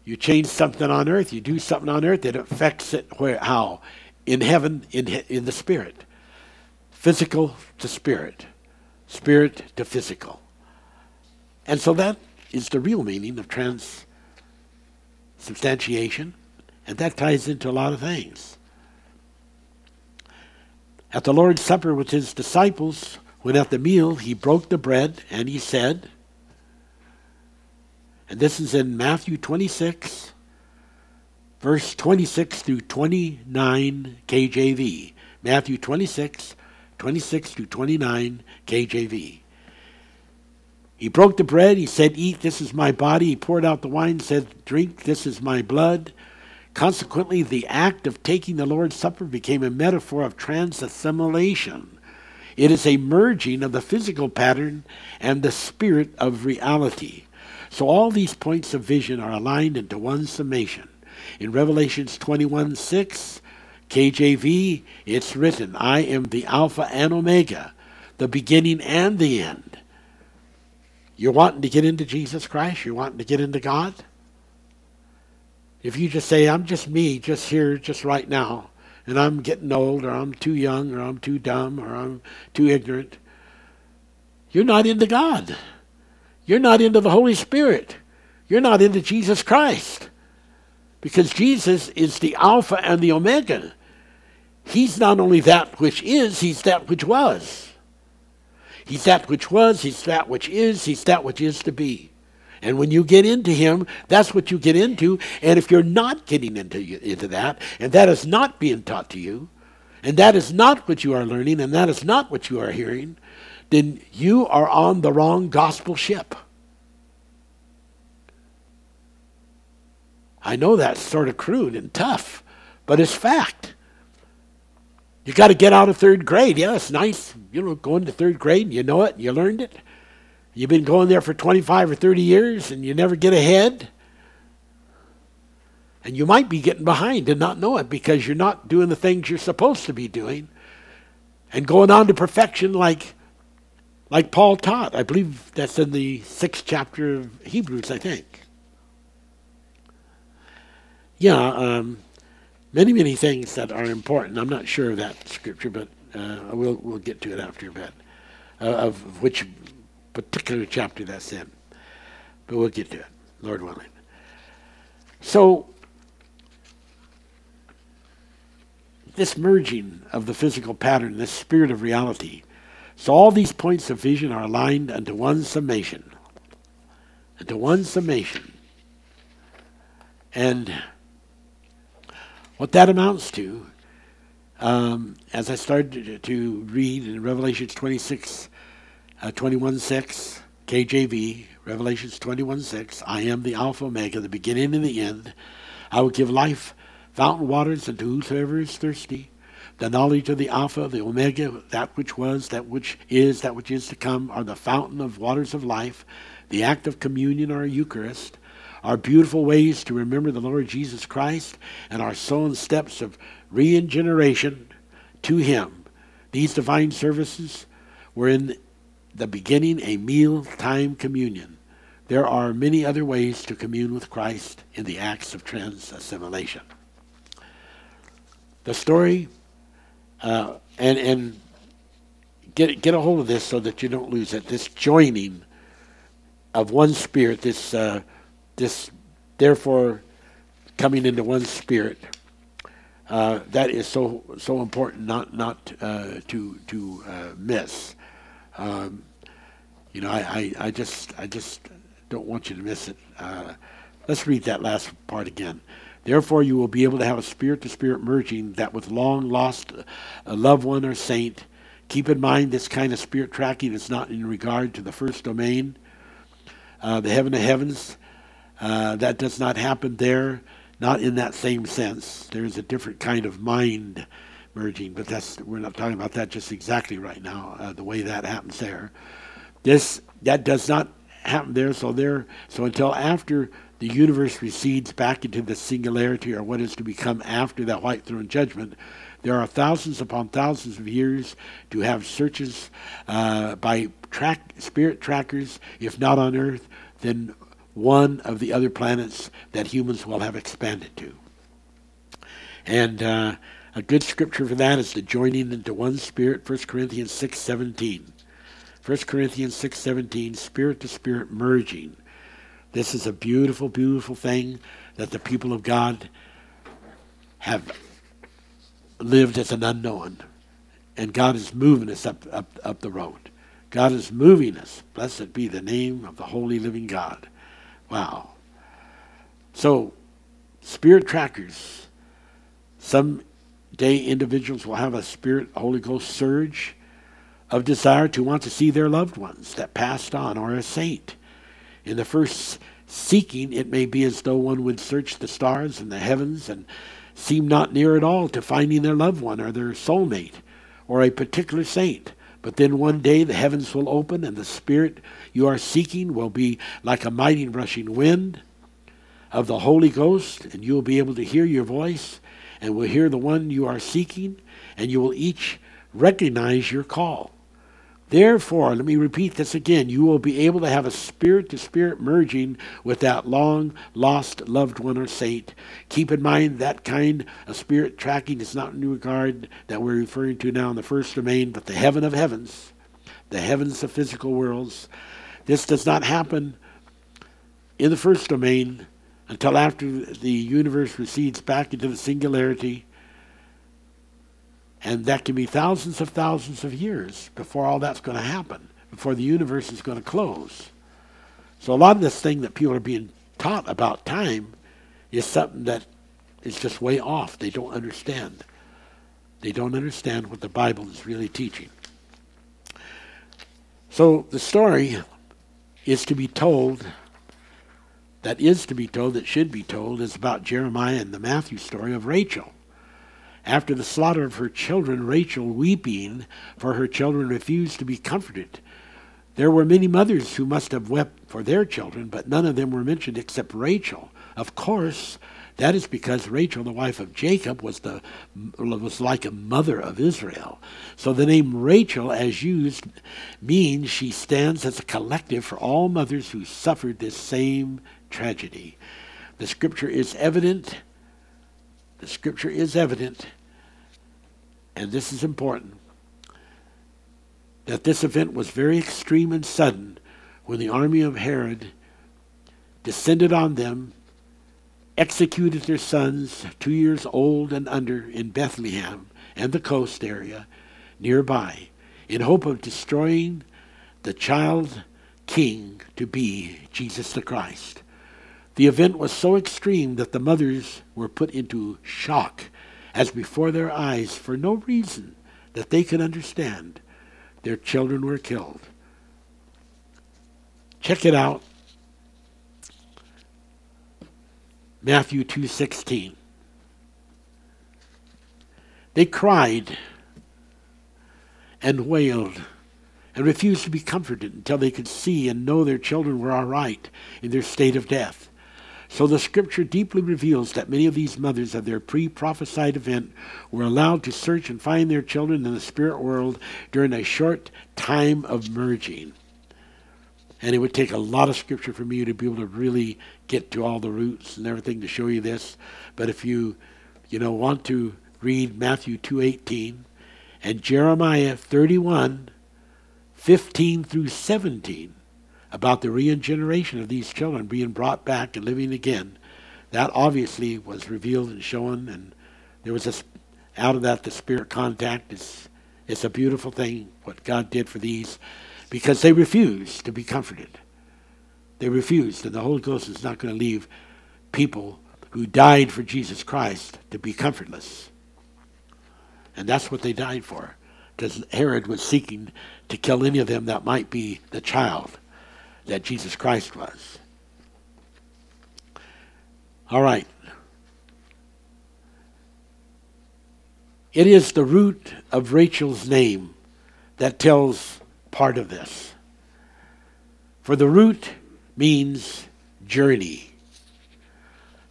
You change something on earth, you do something on earth, it affects it where how? In heaven, in, in the spirit. Physical to spirit. Spirit to physical. And so that is the real meaning of trans substantiation, and that ties into a lot of things. At the Lord's Supper with his disciples, when at the meal he broke the bread and he said, and this is in Matthew 26, verse 26 through 29 KJV. Matthew 26, 26 through 29 KJV. He broke the bread. He said, Eat, this is my body. He poured out the wine, said, Drink, this is my blood. Consequently, the act of taking the Lord's Supper became a metaphor of transassimilation. It is a merging of the physical pattern and the spirit of reality. So all these points of vision are aligned into one summation. In Revelations 21 6, KJV, it's written, I am the Alpha and Omega, the beginning and the end. You're wanting to get into Jesus Christ? You're wanting to get into God? If you just say, I'm just me, just here, just right now, and I'm getting old, or I'm too young, or I'm too dumb, or I'm too ignorant, you're not into God. You're not into the Holy Spirit. You're not into Jesus Christ. Because Jesus is the Alpha and the Omega. He's not only that which is, he's that which was. He's that which was, he's that which is, he's that which is to be. And when you get into him, that's what you get into. And if you're not getting into, into that, and that is not being taught to you, and that is not what you are learning, and that is not what you are hearing, then you are on the wrong gospel ship. I know that's sort of crude and tough, but it's fact. You got to get out of third grade. Yeah, it's nice, you know, going to third grade and you know it, and you learned it. You've been going there for 25 or 30 years and you never get ahead. And you might be getting behind and not know it because you're not doing the things you're supposed to be doing and going on to perfection like like Paul taught. I believe that's in the sixth chapter of Hebrews, I think. Yeah, um, many, many things that are important. I'm not sure of that scripture, but uh, we'll, we'll get to it after a bit, uh, of which particular chapter that's in. But we'll get to it, Lord willing. So, this merging of the physical pattern, this spirit of reality, so all these points of vision are aligned unto one summation. Unto one summation. And what that amounts to, um, as I started to read in Revelations 26, uh, 21 6, KJV, Revelations 21 6, I am the Alpha Omega, the beginning and the end. I will give life, fountain waters unto whosoever is thirsty the knowledge of the Alpha, the Omega, that which was, that which is, that which is to come, are the fountain of waters of life, the act of communion or Eucharist, are beautiful ways to remember the Lord Jesus Christ, and our sown steps of regeneration to Him. These divine services were in the beginning a meal time communion. There are many other ways to commune with Christ in the acts of trans assimilation. The story uh, and and get get a hold of this so that you don't lose it. This joining of one spirit, this uh, this therefore coming into one spirit. Uh, that is so so important not not uh, to to uh, miss. Um, you know, I, I, I, just I just don't want you to miss it. Uh, let's read that last part again. Therefore, you will be able to have a spirit to spirit merging that with long lost a loved one or saint. Keep in mind this kind of spirit tracking is not in regard to the first domain, uh, the heaven of heavens. Uh, that does not happen there, not in that same sense. There's a different kind of mind merging, but that's we're not talking about that just exactly right now. Uh, the way that happens there, this that does not happen there. So there, so until after the universe recedes back into the singularity or what is to become after that white throne judgment, there are thousands upon thousands of years to have searches uh, by track, spirit trackers, if not on Earth, then one of the other planets that humans will have expanded to. And uh, a good scripture for that is the joining into one spirit, 1 Corinthians 6.17. 1 Corinthians 6.17, spirit to spirit merging. This is a beautiful, beautiful thing that the people of God have lived as an unknown. And God is moving us up, up, up the road. God is moving us. Blessed be the name of the holy living God. Wow. So, spirit trackers. Some day individuals will have a spirit Holy Ghost surge of desire to want to see their loved ones that passed on or a saint. In the first seeking, it may be as though one would search the stars and the heavens and seem not near at all to finding their loved one or their soulmate or a particular saint. But then one day the heavens will open and the spirit you are seeking will be like a mighty rushing wind of the Holy Ghost, and you will be able to hear your voice and will hear the one you are seeking, and you will each recognize your call. Therefore, let me repeat this again. You will be able to have a spirit to spirit merging with that long lost loved one or saint. Keep in mind that kind of spirit tracking is not in regard that we're referring to now in the first domain, but the heaven of heavens, the heavens of physical worlds. This does not happen in the first domain until after the universe recedes back into the singularity and that can be thousands of thousands of years before all that's going to happen, before the universe is going to close. So a lot of this thing that people are being taught about time is something that is just way off. They don't understand. They don't understand what the Bible is really teaching. So the story is to be told that is to be told, that should be told, is about Jeremiah and the Matthew story of Rachel. After the slaughter of her children, Rachel, weeping for her children, refused to be comforted. There were many mothers who must have wept for their children, but none of them were mentioned except Rachel. Of course, that is because Rachel, the wife of Jacob, was the was like a mother of Israel. So the name Rachel, as used, means she stands as a collective for all mothers who suffered this same tragedy. The scripture is evident. The scripture is evident, and this is important, that this event was very extreme and sudden when the army of Herod descended on them executed their sons, two years old and under, in Bethlehem and the coast area nearby, in hope of destroying the child king to be Jesus the Christ. The event was so extreme that the mothers were put into shock as before their eyes, for no reason that they could understand, their children were killed. Check it out Matthew 2:16. They cried and wailed and refused to be comforted until they could see and know their children were all right in their state of death. So the scripture deeply reveals that many of these mothers of their pre-prophesied event were allowed to search and find their children in the spirit world during a short time of merging. And it would take a lot of scripture for me to be able to really get to all the roots and everything to show you this. But if you, you know, want to read Matthew 2.18 and Jeremiah 31, 15 through 17, about the regeneration of these children being brought back and living again, that obviously was revealed and shown, and there was a, out of that the spirit contact. It's, it's a beautiful thing what God did for these because they refused to be comforted. They refused, and the Holy Ghost is not going to leave people who died for Jesus Christ to be comfortless. And that's what they died for, because Herod was seeking to kill any of them that might be the child that Jesus Christ was. All right. It is the root of Rachel's name that tells part of this. For the root means journey.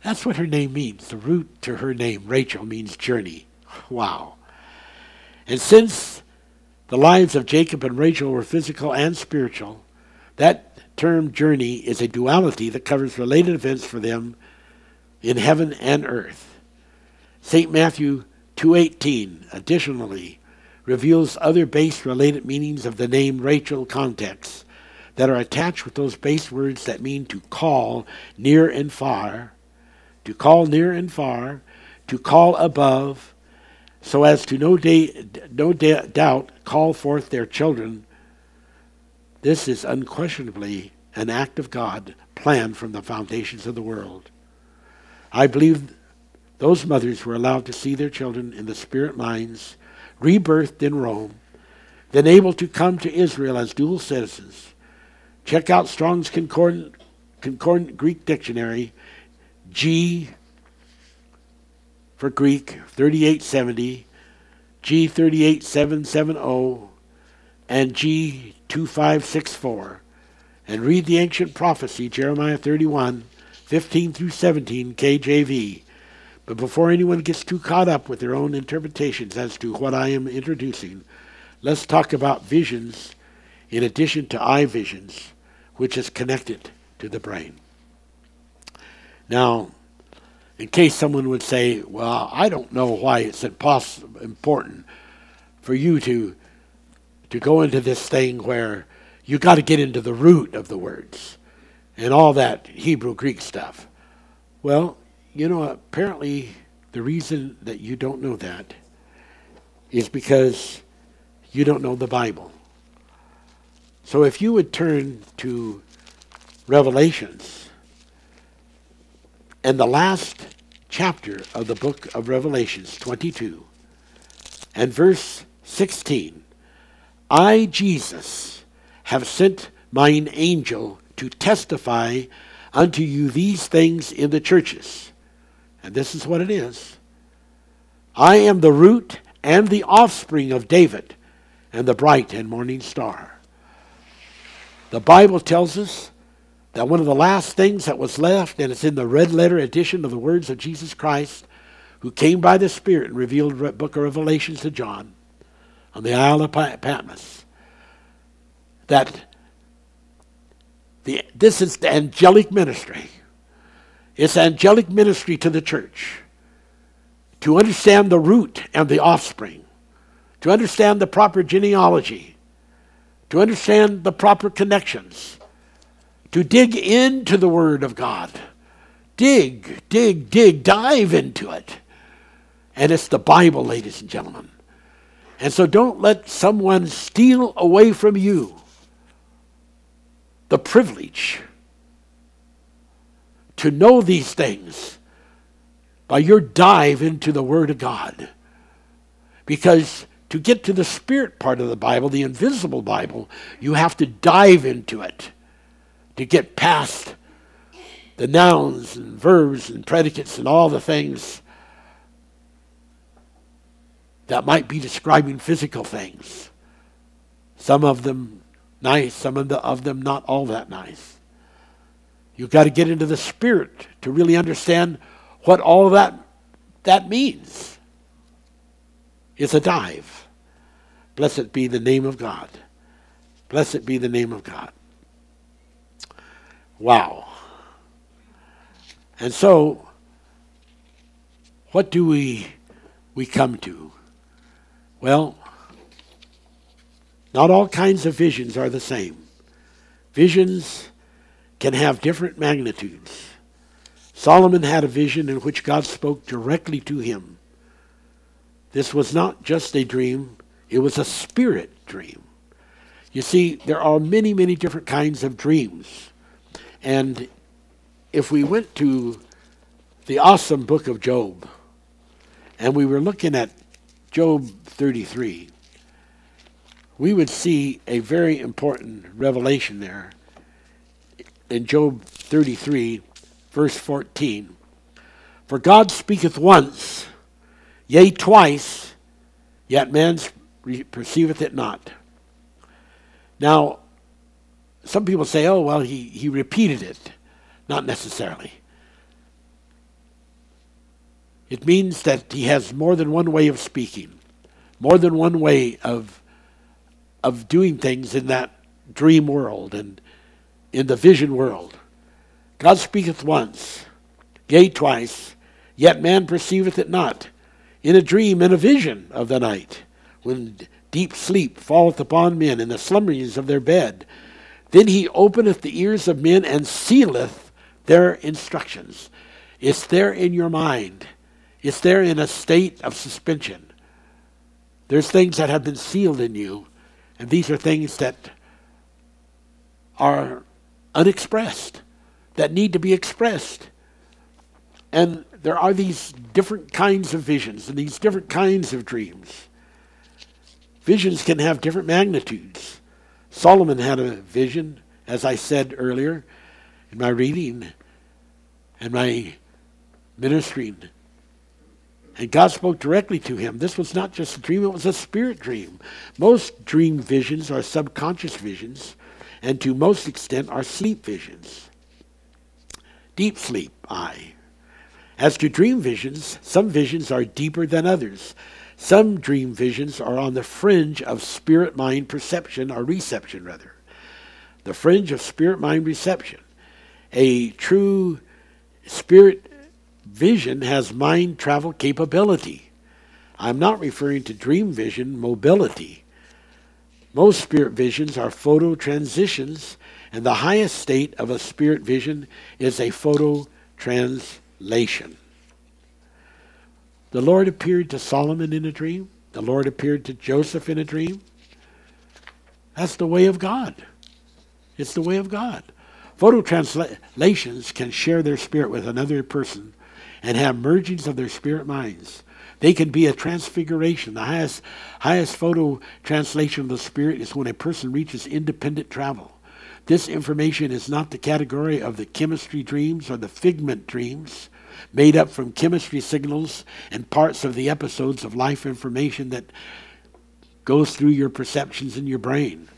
That's what her name means. The root to her name, Rachel, means journey. Wow. And since the lives of Jacob and Rachel were physical and spiritual, that term journey is a duality that covers related events for them in heaven and earth. St. Matthew 2:18 additionally reveals other base related meanings of the name Rachel context that are attached with those base words that mean to call near and far, to call near and far, to call above, so as to no, day, no da- doubt call forth their children. This is unquestionably an act of God planned from the foundations of the world. I believe those mothers were allowed to see their children in the spirit minds rebirthed in Rome, then able to come to Israel as dual citizens. Check out Strong's Concordant, Concordant Greek Dictionary, G for Greek 3870, G 38770, and G 2564, and read the ancient prophecy, Jeremiah 31, 15 through 17, KJV but before anyone gets too caught up with their own interpretations as to what I am introducing, let's talk about visions in addition to eye visions, which is connected to the brain. Now, in case someone would say, well, I don't know why it's impossible, important for you to, to go into this thing where you got to get into the root of the words and all that Hebrew Greek stuff. Well, you know, apparently the reason that you don't know that is because you don't know the Bible. So if you would turn to Revelations and the last chapter of the book of Revelations, 22, and verse 16, I, Jesus, have sent mine angel to testify unto you these things in the churches. And this is what it is I am the root and the offspring of David and the bright and morning star. The Bible tells us that one of the last things that was left, and it's in the red letter edition of the words of Jesus Christ, who came by the Spirit and revealed the book of Revelations to John on the Isle of Patmos, that the, this is the angelic ministry. It's angelic ministry to the church to understand the root and the offspring, to understand the proper genealogy, to understand the proper connections, to dig into the Word of God. Dig, dig, dig, dive into it. And it's the Bible, ladies and gentlemen. And so don't let someone steal away from you the privilege to know these things by your dive into the Word of God. Because to get to the spirit part of the Bible, the invisible Bible, you have to dive into it to get past the nouns and verbs and predicates and all the things that might be describing physical things. Some of them nice, some of, the, of them not all that nice. You've got to get into the spirit to really understand what all that that means. It's a dive. Blessed be the name of God. Blessed be the name of God. Wow. And so, what do we we come to? Well, not all kinds of visions are the same. Visions can have different magnitudes. Solomon had a vision in which God spoke directly to him. This was not just a dream, it was a spirit dream. You see, there are many, many different kinds of dreams. And if we went to the awesome book of Job and we were looking at Job 33, we would see a very important revelation there in Job 33 verse 14. For God speaketh once, yea, twice, yet man perceiveth it not. Now, some people say, oh, well, he, he repeated it. Not necessarily. It means that he has more than one way of speaking, more than one way of, of doing things in that dream world and in the vision world. God speaketh once, yea, twice, yet man perceiveth it not. In a dream, in a vision of the night, when deep sleep falleth upon men in the slumberings of their bed, then he openeth the ears of men and sealeth their instructions. It's there in your mind. It's there in a state of suspension. There's things that have been sealed in you, and these are things that are unexpressed that need to be expressed. And there are these different kinds of visions and these different kinds of dreams. Visions can have different magnitudes. Solomon had a vision, as I said earlier in my reading and my ministering. And God spoke directly to him. This was not just a dream, it was a spirit dream. Most dream visions are subconscious visions, and to most extent are sleep visions deep sleep, I. As to dream visions, some visions are deeper than others. Some dream visions are on the fringe of spirit mind perception, or reception, rather. The fringe of spirit mind reception. A true spirit vision has mind travel capability. I'm not referring to dream vision mobility. Most spirit visions are photo transitions and the highest state of a spirit vision is a photo translation. The Lord appeared to Solomon in a dream. The Lord appeared to Joseph in a dream. That's the way of God. It's the way of God. Photo translations can share their spirit with another person and have mergings of their spirit minds. They can be a transfiguration. The highest, highest photo translation of the spirit is when a person reaches independent travel. This information is not the category of the chemistry dreams or the figment dreams made up from chemistry signals and parts of the episodes of life information that goes through your perceptions in your brain.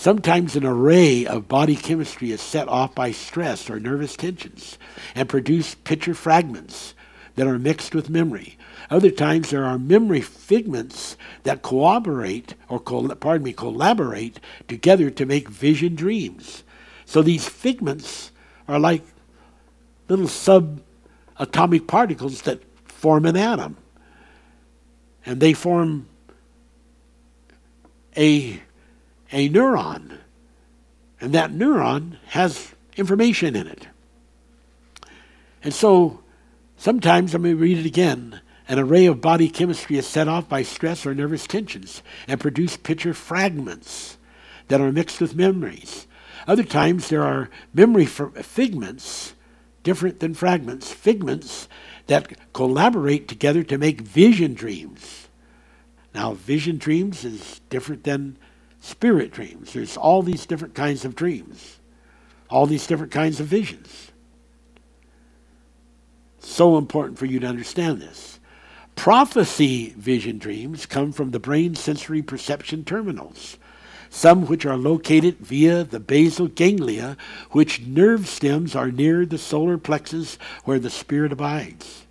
Sometimes an array of body chemistry is set off by stress or nervous tensions and produce picture fragments that are mixed with memory. Other times there are memory figments that cooperate or pardon me collaborate together to make vision dreams. So these figments are like little subatomic particles that form an atom. And they form a a neuron. And that neuron has information in it. And so sometimes, let me read it again. An array of body chemistry is set off by stress or nervous tensions and produce picture fragments that are mixed with memories. Other times there are memory figments, different than fragments, figments that collaborate together to make vision dreams. Now, vision dreams is different than spirit dreams. There's all these different kinds of dreams, all these different kinds of visions. So important for you to understand this. Prophecy vision dreams come from the brain sensory perception terminals, some which are located via the basal ganglia, which nerve stems are near the solar plexus where the spirit abides.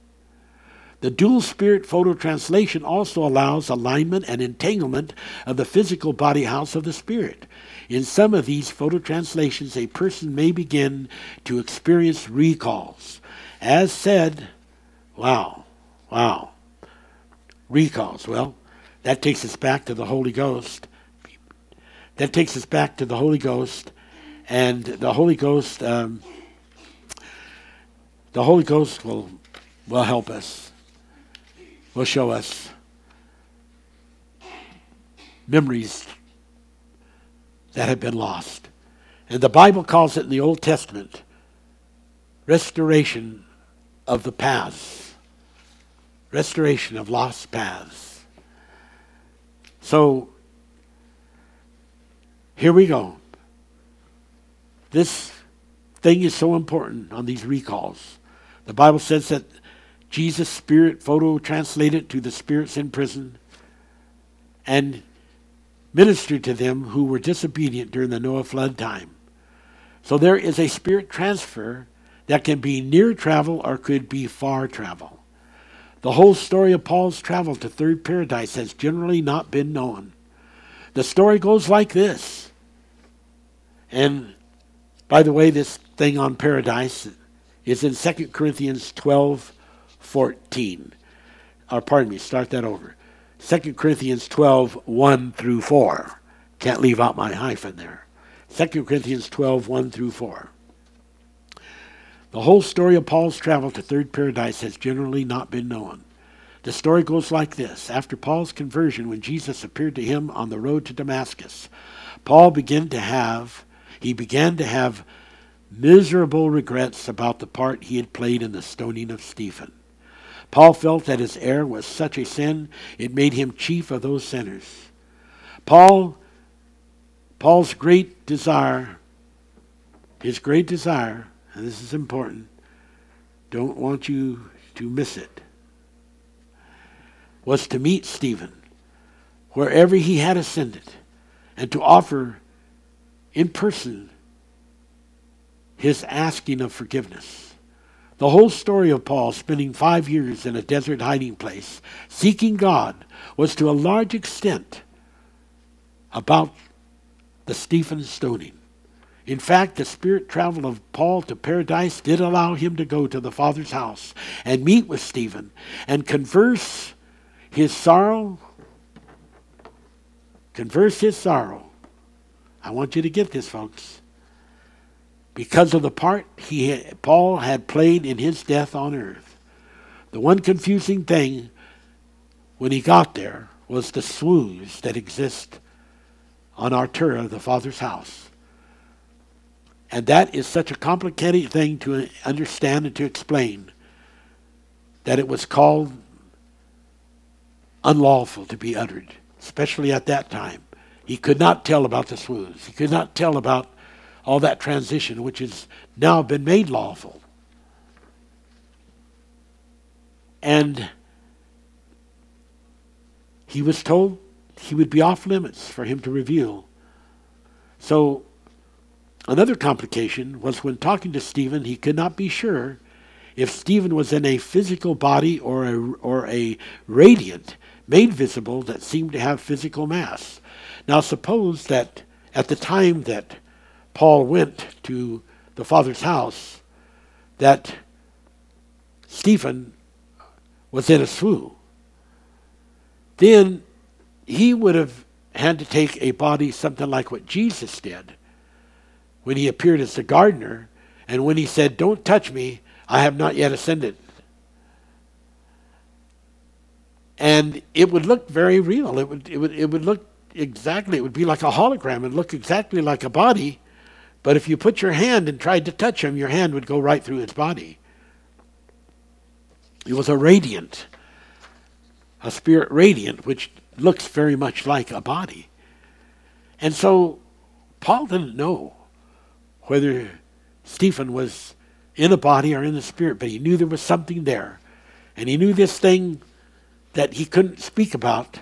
The dual spirit photo translation also allows alignment and entanglement of the physical body house of the spirit. In some of these photo translations, a person may begin to experience recalls. As said, wow, wow, recalls. Well, that takes us back to the Holy Ghost. That takes us back to the Holy Ghost, and the Holy Ghost, um, the Holy Ghost will will help us will show us memories that have been lost. And the Bible calls it in the Old Testament restoration of the paths, restoration of lost paths. So here we go. This thing is so important on these recalls. The Bible says that Jesus' spirit photo translated to the spirits in prison and ministered to them who were disobedient during the Noah flood time. So there is a spirit transfer that can be near travel or could be far travel. The whole story of Paul's travel to third paradise has generally not been known. The story goes like this. And by the way, this thing on paradise is in 2 Corinthians 12 14. Or uh, pardon me, start that over. 2 Corinthians 12, 1 through 4. Can't leave out my hyphen there. 2 Corinthians 12, 1 through 4. The whole story of Paul's travel to third paradise has generally not been known. The story goes like this. After Paul's conversion, when Jesus appeared to him on the road to Damascus, Paul began to have he began to have miserable regrets about the part he had played in the stoning of Stephen. Paul felt that his error was such a sin, it made him chief of those sinners. Paul, Paul's great desire, his great desire, and this is important, don't want you to miss it, was to meet Stephen wherever he had ascended and to offer in person his asking of forgiveness. The whole story of Paul spending five years in a desert hiding place, seeking God, was to a large extent about the Stephen stoning. In fact, the spirit travel of Paul to paradise did allow him to go to the Father's house and meet with Stephen and converse his sorrow, converse his sorrow. I want you to get this, folks because of the part he Paul had played in his death on earth. The one confusing thing when he got there was the swoons that exist on Artura, the Father's house. And that is such a complicated thing to understand and to explain that it was called unlawful to be uttered, especially at that time. He could not tell about the swoons. He could not tell about all that transition, which has now been made lawful. And he was told he would be off limits for him to reveal. So, another complication was when talking to Stephen, he could not be sure if Stephen was in a physical body or a, or a radiant made visible that seemed to have physical mass. Now, suppose that at the time that Paul went to the Father's house, that Stephen was in a swoon. Then he would have had to take a body something like what Jesus did when he appeared as the gardener and when he said, Don't touch me, I have not yet ascended. And it would look very real. It would, it would, it would look exactly, it would be like a hologram and look exactly like a body. But if you put your hand and tried to touch him, your hand would go right through his body. It was a radiant, a spirit radiant, which looks very much like a body. And so Paul didn't know whether Stephen was in a body or in the spirit, but he knew there was something there. And he knew this thing that he couldn't speak about,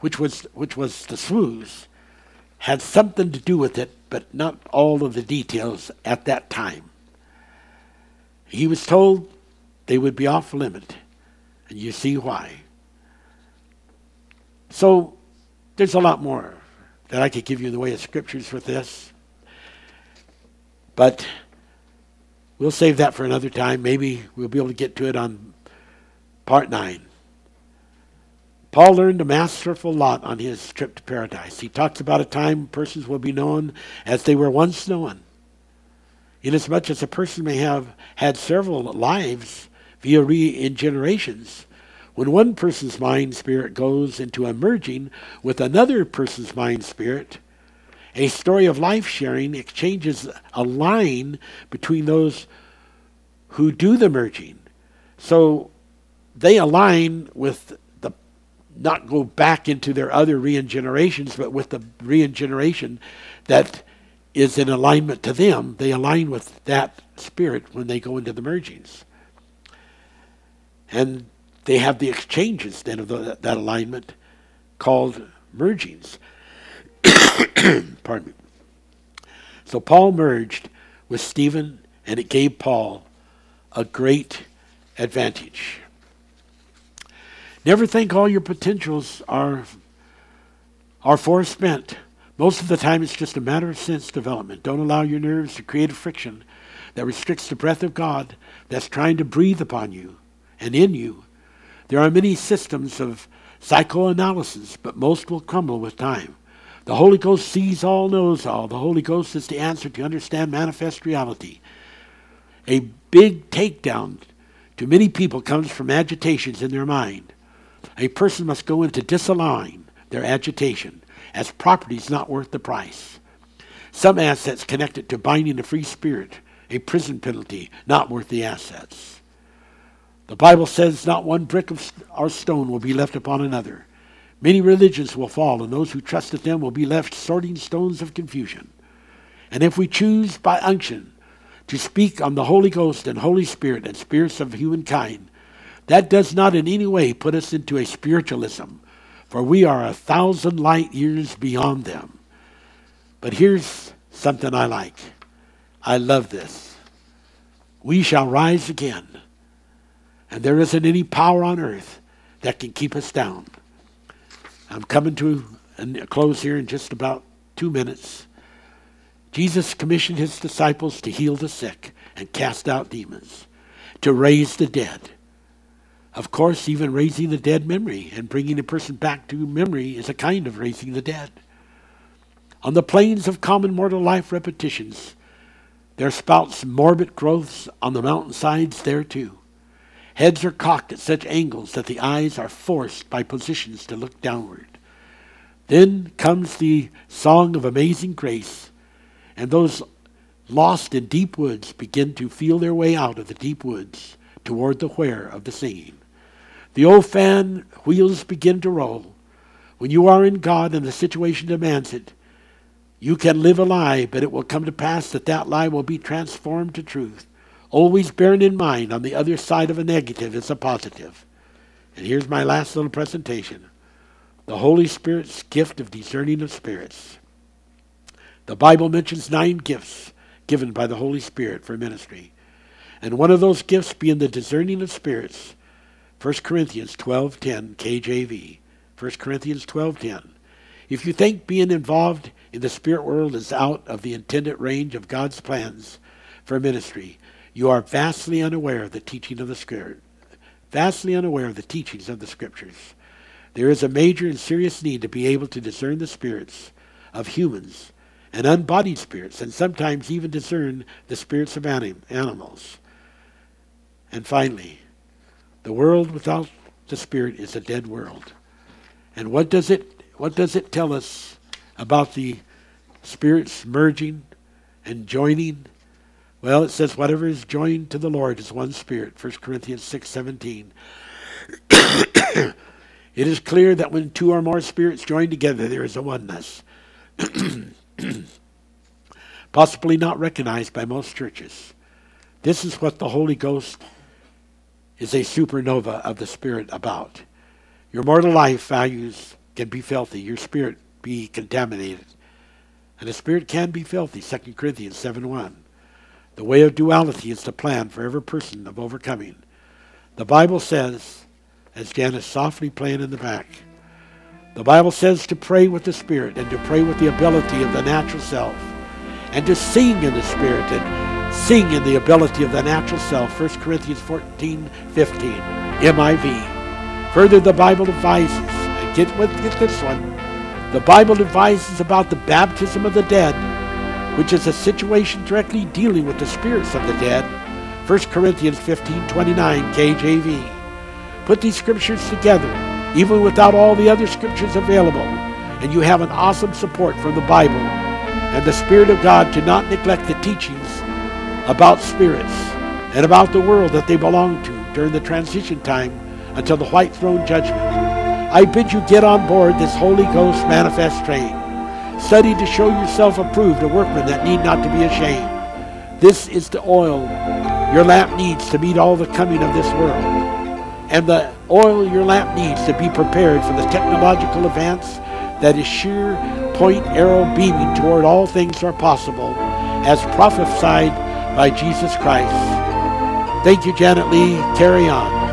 which was which was the sluice, had something to do with it, but not all of the details at that time. He was told they would be off limit, and you see why. So there's a lot more that I could give you in the way of scriptures with this. But we'll save that for another time. Maybe we'll be able to get to it on part 9. Paul learned a masterful lot on his trip to paradise. He talks about a time persons will be known as they were once known. Inasmuch as a person may have had several lives via regenerations, when one person's mind spirit goes into a merging with another person's mind spirit, a story of life sharing exchanges a line between those who do the merging. So they align with not go back into their other regenerations, but with the regeneration that is in alignment to them, they align with that spirit when they go into the mergings. And they have the exchanges then of the, that alignment called mergings. [COUGHS] Pardon me. So Paul merged with Stephen, and it gave Paul a great advantage. Never think all your potentials are, are forespent. Most of the time, it's just a matter of sense development. Don't allow your nerves to create a friction that restricts the breath of God that's trying to breathe upon you and in you. There are many systems of psychoanalysis, but most will crumble with time. The Holy Ghost sees all, knows all. The Holy Ghost is the answer to understand manifest reality. A big takedown to many people comes from agitations in their mind. A person must go into disalign their agitation as properties not worth the price. Some assets connected to binding the free spirit, a prison penalty not worth the assets. The Bible says not one brick of or stone will be left upon another. Many religions will fall, and those who trusted them will be left sorting stones of confusion. And if we choose by unction to speak on the Holy Ghost and Holy Spirit and spirits of humankind, that does not in any way put us into a spiritualism, for we are a thousand light years beyond them. But here's something I like. I love this. We shall rise again, and there isn't any power on earth that can keep us down. I'm coming to a close here in just about two minutes. Jesus commissioned his disciples to heal the sick and cast out demons, to raise the dead of course, even raising the dead memory and bringing a person back to memory is a kind of raising the dead. On the plains of common mortal life repetitions, there spouts morbid growths on the mountainsides there too. Heads are cocked at such angles that the eyes are forced by positions to look downward. Then comes the song of amazing grace, and those lost in deep woods begin to feel their way out of the deep woods toward the where of the singing. The old fan wheels begin to roll. When you are in God and the situation demands it, You can live a lie, but it will come to pass that that lie will be transformed to truth. Always bearing in mind on the other side of a negative is a positive. And here's my last little presentation the Holy Spirit's gift of discerning of spirits. The Bible mentions nine gifts given by the Holy Spirit for ministry. And one of those gifts being the discerning of spirits. 1 Corinthians 12:10 KJV. 1 Corinthians 12:10. If you think being involved in the spirit world is out of the intended range of God's plans for ministry, you are vastly unaware of the teaching of the Spirit, vastly unaware of the teachings of the Scriptures. There is a major and serious need to be able to discern the spirits of humans and unbodied spirits, and sometimes even discern the spirits of anim- animals. And finally, the world without the Spirit is a dead world. And what does it what does it tell us about the spirits merging and joining? Well, it says whatever is joined to the Lord is one spirit, 1 Corinthians 6:17. [COUGHS] it is clear that when two or more spirits join together there is a oneness. [COUGHS] Possibly not recognized by most churches. This is what the Holy Ghost is a supernova of the Spirit about. Your mortal life values can be filthy, your spirit be contaminated. And the spirit can be filthy, 2 Corinthians 7 1. The way of duality is the plan for every person of overcoming. The Bible says, as Jan is softly playing in the back, the Bible says to pray with the Spirit and to pray with the ability of the natural self and to sing in the Spirit and sing in the ability of the natural self. 1 Corinthians 14 15, NIV. Further, the Bible advises, and get, with, get this one, the Bible advises about the baptism of the dead, which is a situation directly dealing with the spirits of the dead. 1 Corinthians 15 29, KJV. Put these scriptures together, even without all the other scriptures available, and you have an awesome support from the Bible and the Spirit of God to not neglect the teachings about spirits and about the world that they belong to during the transition time until the white throne judgment. I bid you get on board this Holy Ghost manifest train. Study to show yourself approved, a workman that need not to be ashamed. This is the oil your lamp needs to meet all the coming of this world. And the oil your lamp needs to be prepared for the technological advance that is sheer point arrow beaming toward all things are possible, as prophesied by Jesus Christ. Thank you, Janet Lee. Carry on.